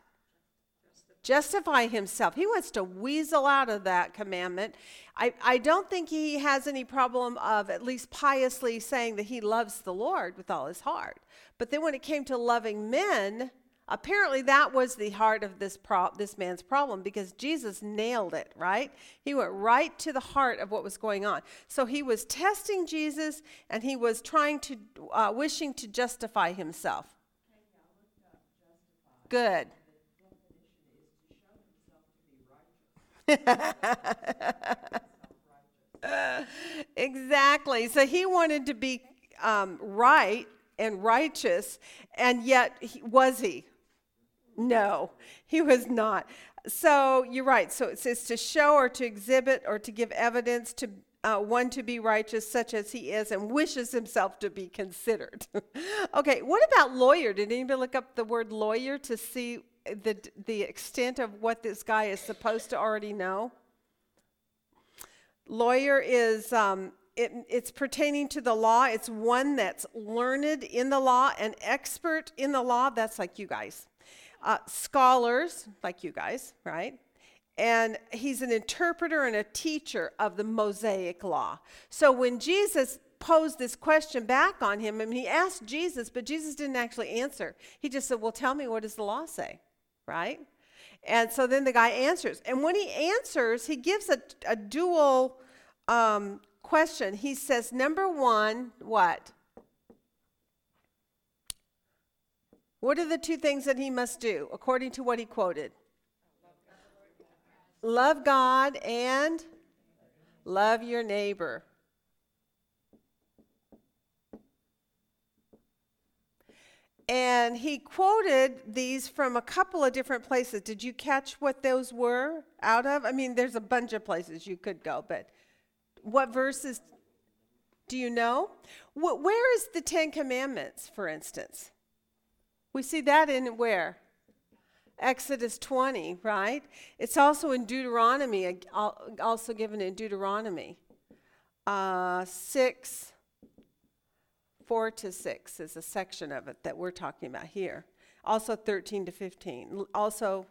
justify himself. He wants to weasel out of that commandment. I, I don't think he has any problem of at least piously saying that he loves the Lord with all his heart. But then when it came to loving men, apparently that was the heart of this pro- this man's problem because Jesus nailed it, right? He went right to the heart of what was going on. So he was testing Jesus and he was trying to uh, wishing to justify himself. Good. *laughs* exactly. So he wanted to be um, right and righteous, and yet he, was he? No, he was not. So you're right. So it says to show or to exhibit or to give evidence to uh, one to be righteous, such as he is, and wishes himself to be considered. *laughs* okay, what about lawyer? Did anybody look up the word lawyer to see the the extent of what this guy is supposed to already know? Lawyer is um, it, it's pertaining to the law. It's one that's learned in the law, an expert in the law. That's like you guys, uh, scholars like you guys, right? And he's an interpreter and a teacher of the Mosaic law. So when Jesus posed this question back on him, I mean, he asked Jesus, but Jesus didn't actually answer. He just said, "Well, tell me, what does the law say?" Right? And so then the guy answers. And when he answers, he gives a, a dual um, question. He says, number one, what? What are the two things that he must do, according to what he quoted? Love God and love your neighbor. And he quoted these from a couple of different places. Did you catch what those were out of? I mean, there's a bunch of places you could go, but what verses do you know? Where is the Ten Commandments, for instance? We see that in where? Exodus 20, right? It's also in Deuteronomy, also given in Deuteronomy. Uh, 6, 4 to 6 is a section of it that we're talking about here. Also 13 to 15. Also,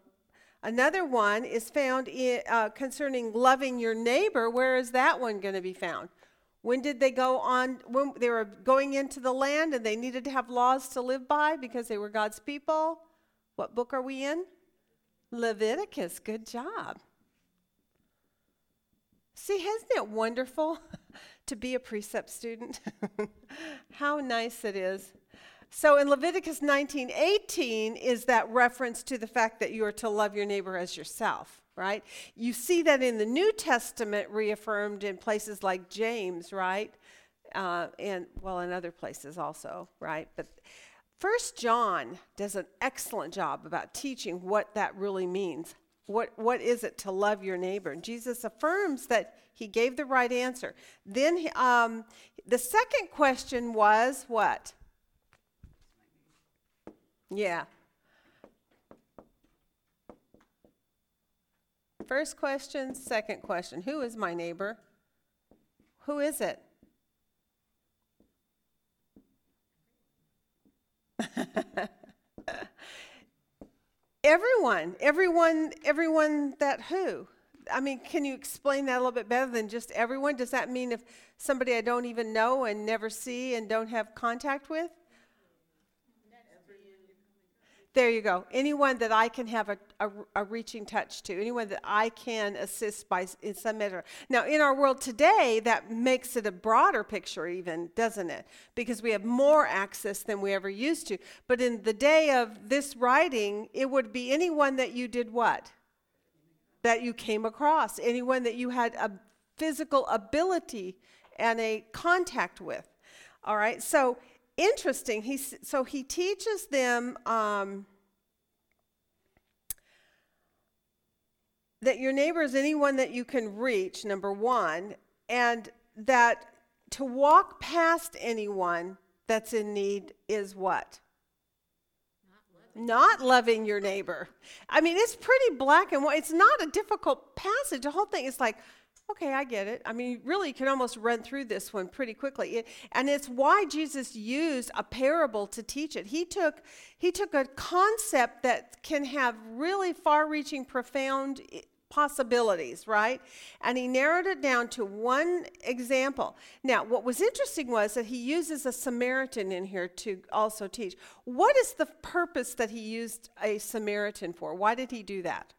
another one is found in, uh, concerning loving your neighbor. Where is that one going to be found? When did they go on? When they were going into the land and they needed to have laws to live by because they were God's people? What book are we in? Leviticus. Good job. See, isn't it wonderful *laughs* to be a precept student? *laughs* How nice it is. So in Leviticus 19:18 is that reference to the fact that you are to love your neighbor as yourself, right? You see that in the New Testament reaffirmed in places like James, right? Uh, and well, in other places also, right? But First John does an excellent job about teaching what that really means. What, what is it to love your neighbor? And Jesus affirms that he gave the right answer. Then he- um, the second question was what? Yeah. First question, second question. Who is my neighbor? Who is it? *laughs* Everyone, everyone, everyone that who? I mean, can you explain that a little bit better than just everyone? Does that mean if somebody I don't even know and never see and don't have contact with? There you go. Anyone that I can have a, a, a reaching touch to, anyone that I can assist by in some measure. Now, in our world today, that makes it a broader picture, even, doesn't it? Because we have more access than we ever used to. But in the day of this writing, it would be anyone that you did what? That you came across, anyone that you had a physical ability and a contact with. All right, so interesting. He so he teaches them um, that your neighbor is anyone that you can reach, number one, and that to walk past anyone that's in need is what? Not loving your neighbor. I mean, it's pretty black and white. It's not a difficult passage. The whole thing is like, okay, I get it. I mean, really, you can almost run through this one pretty quickly. It- and it's why Jesus used a parable to teach it. He took he took a concept that can have really far-reaching, profound possibilities, right? And he narrowed it down to one example. Now, what was interesting was that he uses a Samaritan in here to also teach. What is the purpose that he used a Samaritan for? Why did he do that?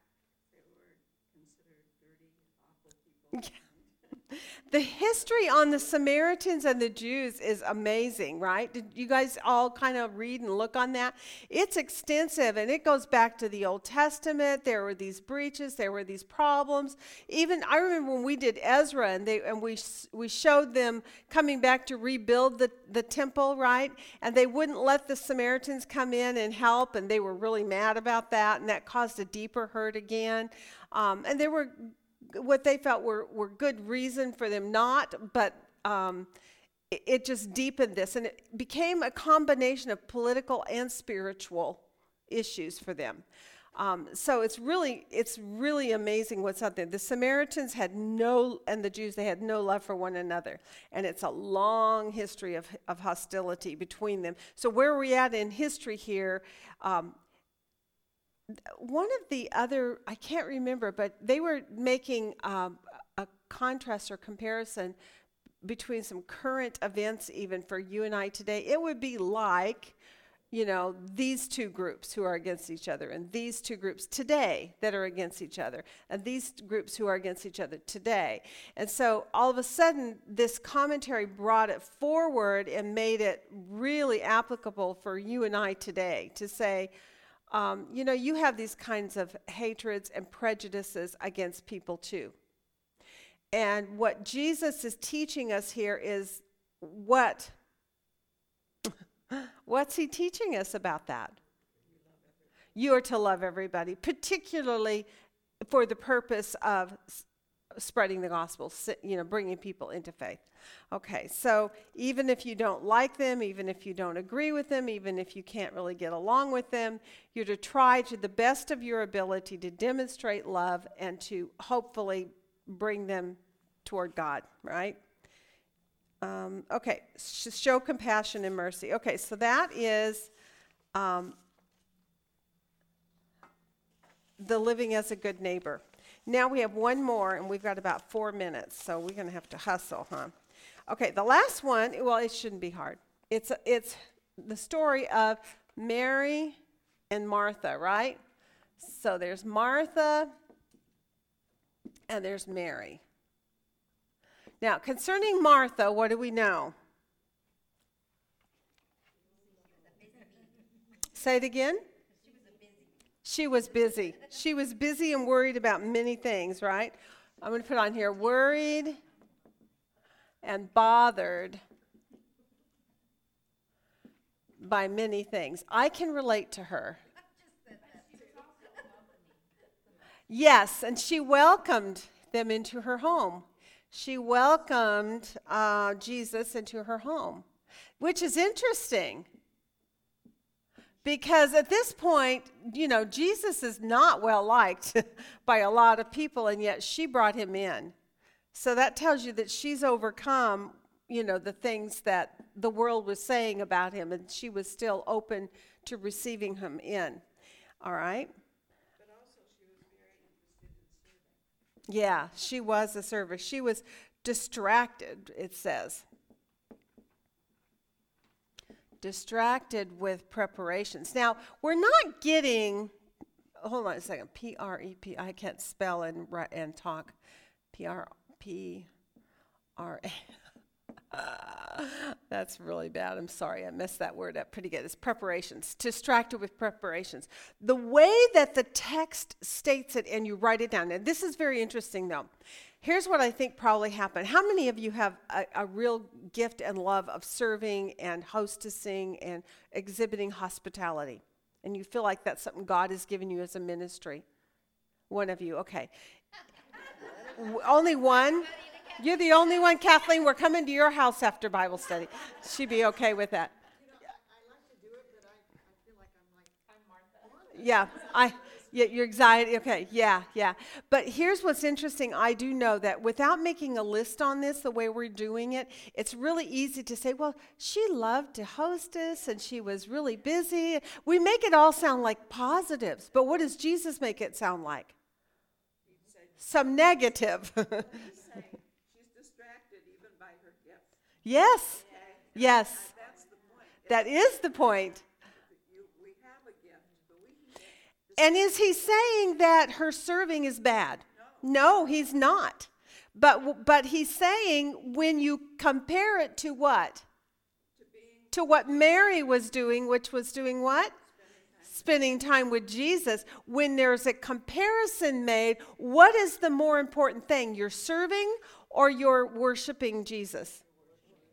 The history on the Samaritans and the Jews is amazing, right? Did you guys all kind of read and look on that? It's extensive and it goes back to the Old Testament. There were these breaches, there were these problems. Even I remember when we did Ezra and they and we we showed them coming back to rebuild the the temple, right? And they wouldn't let the Samaritans come in and help and they were really mad about that and that caused a deeper hurt again. Um, and there were what they felt were, were good reason for them not, but um, it, it just deepened this. And it became a combination of political and spiritual issues for them. Um, so it's really, it's really amazing what's out there. The Samaritans had no, and the Jews, they had no love for one another. And it's a long history of, of hostility between them. So where are we at in history here? Um, one of the other i can't remember but they were making um, a contrast or comparison between some current events even for you and i today. It would be like you know these two groups who are against each other and these two groups today that are against each other and these groups who are against each other today. And so all of a sudden this commentary brought it forward and made it really applicable for you and i today to say um, you know, you have these kinds of hatreds and prejudices against people too. And what Jesus is teaching us here is what? *laughs* What's he teaching us about that? You are to love everybody, particularly for the purpose of spreading the gospel, you know, bringing people into faith. Okay, so even if you don't like them, even if you don't agree with them, even if you can't really get along with them, you're to try to the best of your ability to demonstrate love and to hopefully bring them toward God, right? Um, okay, sh- show compassion and mercy. Okay, so that is um, the living as a good neighbor. Now we have one more, and we've got about four minutes, so we're going to have to hustle, huh? Okay, the last one, well, it shouldn't be hard. It's, it's the story of Mary and Martha, right? So there's Martha and there's Mary. Now, concerning Martha, what do we know? Say it again. She was busy. She was busy and worried about many things, right? I'm going to put on here worried and bothered by many things. I can relate to her. Yes, and she welcomed them into her home. She welcomed uh, Jesus into her home, which is interesting because at this point, you know, Jesus is not well liked *laughs* by a lot of people, and yet she brought him in. So that tells you that she's overcome, you know, the things that the world was saying about him, and she was still open to receiving him in. All right? But also, she was very interested in. Yeah, she was a servant. She was distracted, it says. Distracted with preparations. Now, we're not getting, hold on a second, P R E P, I can't spell and, and talk. P R P R A. *laughs* That's really bad. I'm sorry. I messed that word up pretty good. It's preparations. Distracted with preparations. The way that the text states it and you write it down, and this is very interesting though. Here's what I think probably happened. How many of you have a, a real gift and love of serving and hostessing and exhibiting hospitality? And you feel like that's something God has given you as a ministry? One of you, okay. Only one? You're the only one, Kathleen. We're coming to your house after Bible study. She'd be okay with that. I like to do it, but I, I feel like I'm like, I'm Martha. Yeah, I. Yeah, your anxiety. Okay, yeah, yeah. But here's what's interesting. I do know that without making a list on this, the way we're doing it, it's really easy to say, well, she loved to hostess and she was really busy. We make it all sound like positives, but what does Jesus make it sound like? Some negative. He's saying she's distracted even by her gifts. yes, yes. That's the point. That is the point. You, we have a gift, but we can get And is he saying that her serving is bad? No, he's not. But but he's saying when you compare it to what? To what Mary was doing, which was doing what? Spending time with Jesus. When there's a comparison made, what is the more important thing? You're serving or you're worshiping Jesus?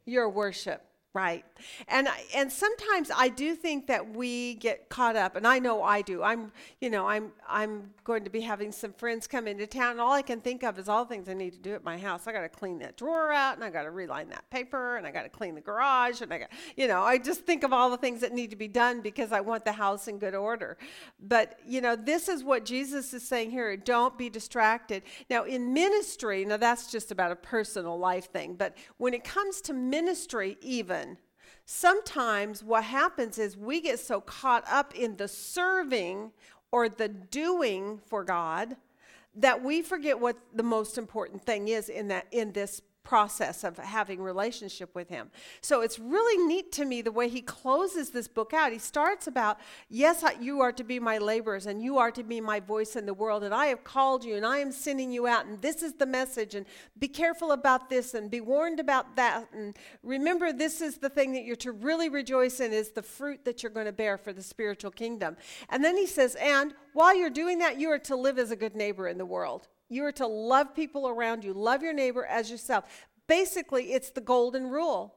Your worship, right? And and sometimes I do think that we get caught up, and I know I do. I'm, you know, I'm I'm going to be having some friends come into town, and all I can think of is all the things I need to do at my house. I got to clean that drawer out, and I got to reline that paper, and I got to clean the garage, and I got, you know, I just think of all the things that need to be done because I want the house in good order. But you know, this is what Jesus is saying here: don't be distracted. Now, in ministry, now that's just about a personal life thing, but when it comes to ministry, even sometimes what happens is we get so caught up in the serving or the doing for God that we forget what the most important thing is in that in this process of having relationship with him. So it's really neat to me the way he closes this book out. He starts about, yes, you are to be my laborers and you are to be my voice in the world and I have called you and I am sending you out and this is the message and be careful about this and be warned about that and remember this is the thing that you're to really rejoice in is the fruit that you're going to bear for the spiritual kingdom. And then he says, and while you're doing that, you are to live as a good neighbor in the world. You are to love people around you, love your neighbor as yourself. Basically, it's the golden rule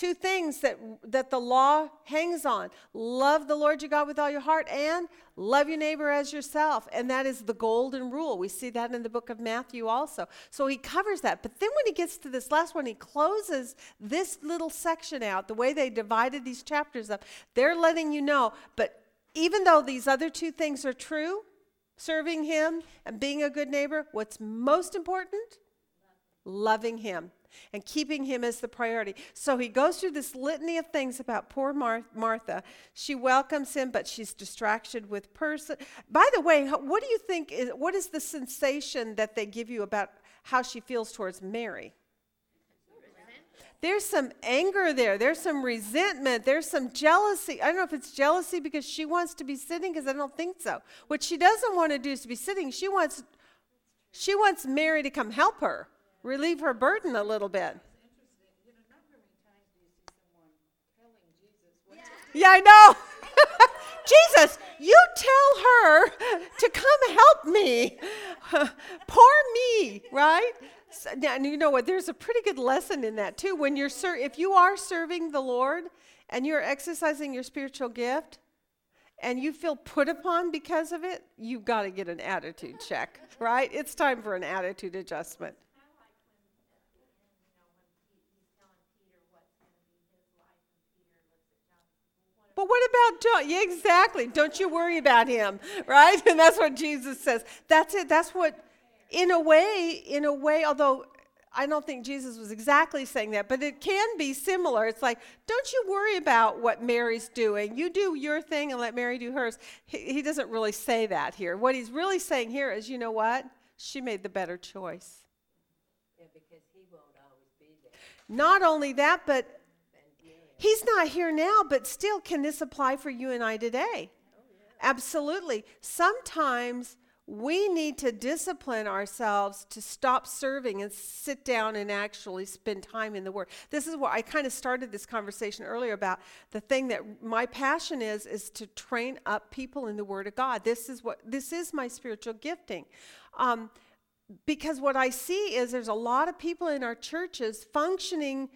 two things that that the law hangs on. Love the Lord your God with all your heart and love your neighbor as yourself. And that is the golden rule. We see that in the book of Matthew also. So he covers that. But then when he gets to this last one, he closes this little section out. The way they divided these chapters up, they're letting you know, but even though these other two things are true, serving him and being a good neighbor, what's most important? Loving him and keeping him as the priority. So he goes through this litany of things about poor Mar- Martha. She welcomes him, but she's distracted with person. By the way, what do you think is what is the sensation that they give you about how she feels towards Mary? There's some anger there. There's some resentment. There's some jealousy. I don't know if it's jealousy because she wants to be sitting because I don't think so. What she doesn't want to do is to be sitting. She wants she wants Mary to come help her, relieve her burden a little bit. Yeah, I know. *laughs* Jesus, you tell her to come help me. *laughs* Poor me, right? So, and you know what? There's a pretty good lesson in that too. When you're ser- if you are serving the Lord and you're exercising your spiritual gift and you feel put upon because of it, you've got to get an attitude check, *laughs* right? It's time for an attitude adjustment. But what about John? Yeah, exactly. Don't you worry about him, *laughs* right? And that's what Jesus says. That's it. That's what, in a way, in a way, although I don't think Jesus was exactly saying that, but it can be similar. It's like, don't you worry about what Mary's doing. You do your thing and let Mary do hers. He, he doesn't really say that here. What he's really saying here is, you know what? She made the better choice. Yeah, because he won't always be there. Not only that, but He's not here now, but still, can this apply for you and I today? Oh, Absolutely. Sometimes we need to discipline ourselves to stop serving and sit down and actually spend time in the Word. This is what I kind of started this conversation earlier about the thing that my passion is is to train up people in the Word of God. This is what this is my spiritual gifting. Um, because what I see is there's a lot of people in our churches functioning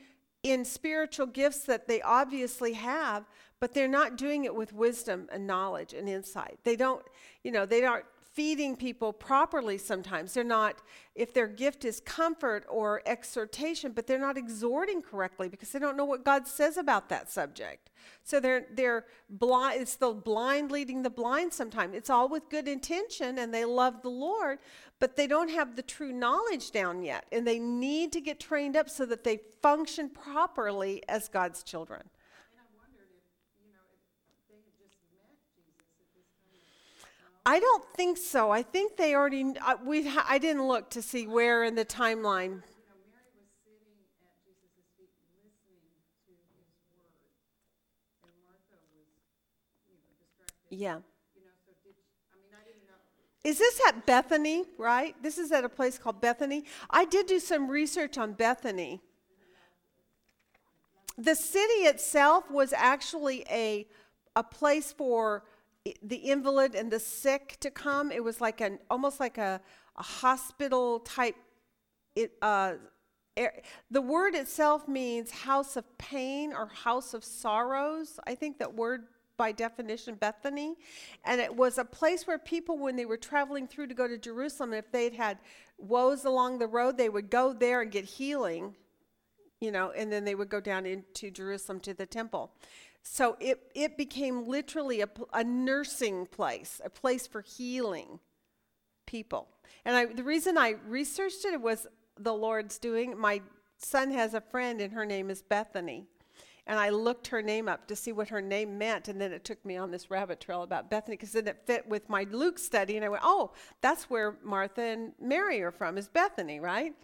in spiritual gifts that they obviously have, but they're not doing it with wisdom and knowledge and insight. They don't, you know, they aren't feeding people properly sometimes. They're not, if their gift is comfort or exhortation, but they're not exhorting correctly because they don't know what God says about that subject. So they're they're blind. It's the blind leading the blind. Sometimes it's all with good intention, and they love the Lord, but they don't have the true knowledge down yet, and they need to get trained up so that they function properly as God's children. And I wondered if, you know, if they had just met Jesus at this time. I don't think so. I think they already. I, uh, we. I didn't look to see where in the timeline. Yeah. Is this at Bethany, right? This is at a place called Bethany. I did do some research on Bethany. The city itself was actually a, a place for the invalid and the sick to come. It was like an almost like a, a hospital type. It, uh, air- the word itself means house of pain or house of sorrows. I think that word by definition Bethany. And it was a place where people, when they were traveling through to go to Jerusalem, if they'd had woes along the road, they would go there and get healing, you know, and then they would go down into Jerusalem to the temple. So it, it became literally a, a nursing place, a place for healing people. And I, the reason I researched it was the Lord's doing. My son has a friend, and her name is Bethany. And I looked her name up to see what her name meant, and then it took me on this rabbit trail about Bethany because then it fit with my Luke study, and I went, "Oh, that's where Martha and Mary are from, is Bethany, right?"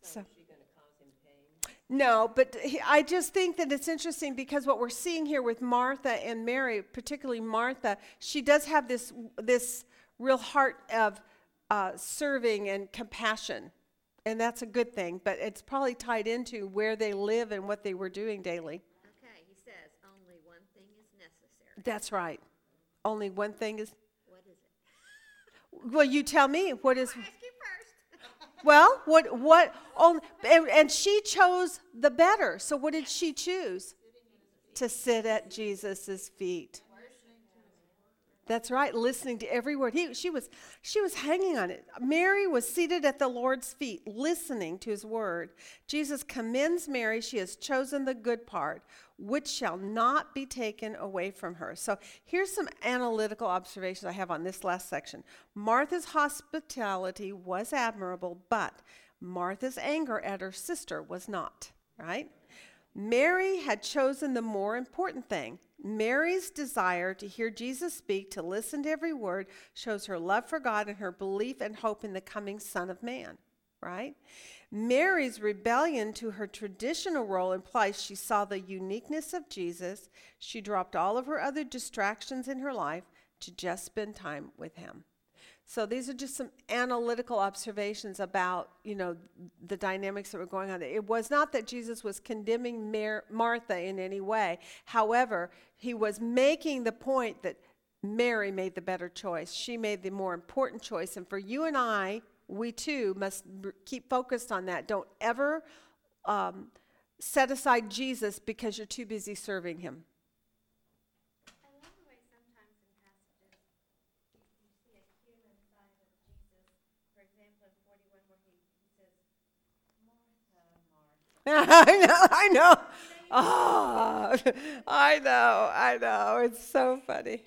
So, is she gonna cause him pain? No, but I just think that it's interesting because what we're seeing here with Martha and Mary, particularly Martha, she does have this this real heart of uh, serving and compassion, and that's a good thing. But it's probably tied into where they live and what they were doing daily. Okay, he says, only one thing is necessary. That's right. Only one thing is. What is it? Well, you tell me. What is? *laughs* Well, what, what, oh, and, and she chose the better. So what did she choose? To sit at Jesus' feet. That's right, listening to every word. He, she was, she was hanging on it. Mary was seated at the Lord's feet, listening to his word. Jesus commends Mary. She has chosen the good part, which shall not be taken away from her. So here's some analytical observations I have on this last section. Martha's hospitality was admirable, but Martha's anger at her sister was not, right? Mary had chosen the more important thing. Mary's desire to hear Jesus speak, to listen to every word, shows her love for God and her belief and hope in the coming Son of Man, right? Mary's rebellion to her traditional role implies she saw the uniqueness of Jesus. She dropped all of her other distractions in her life to just spend time with him. So these are just some analytical observations about, you know, the dynamics that were going on. It was not that Jesus was condemning Mar- Martha in any way. However, he was making the point that Mary made the better choice. She made the more important choice. And for you and I, we too must keep focused on that. Don't ever um, set aside Jesus because you're too busy serving him. I love the way sometimes *laughs* in passages you, you see a human side of Jesus. For example, in 41, where he, he says, Martha, Martha. I know, I know. Oh, *laughs* I know, I know. It's so funny.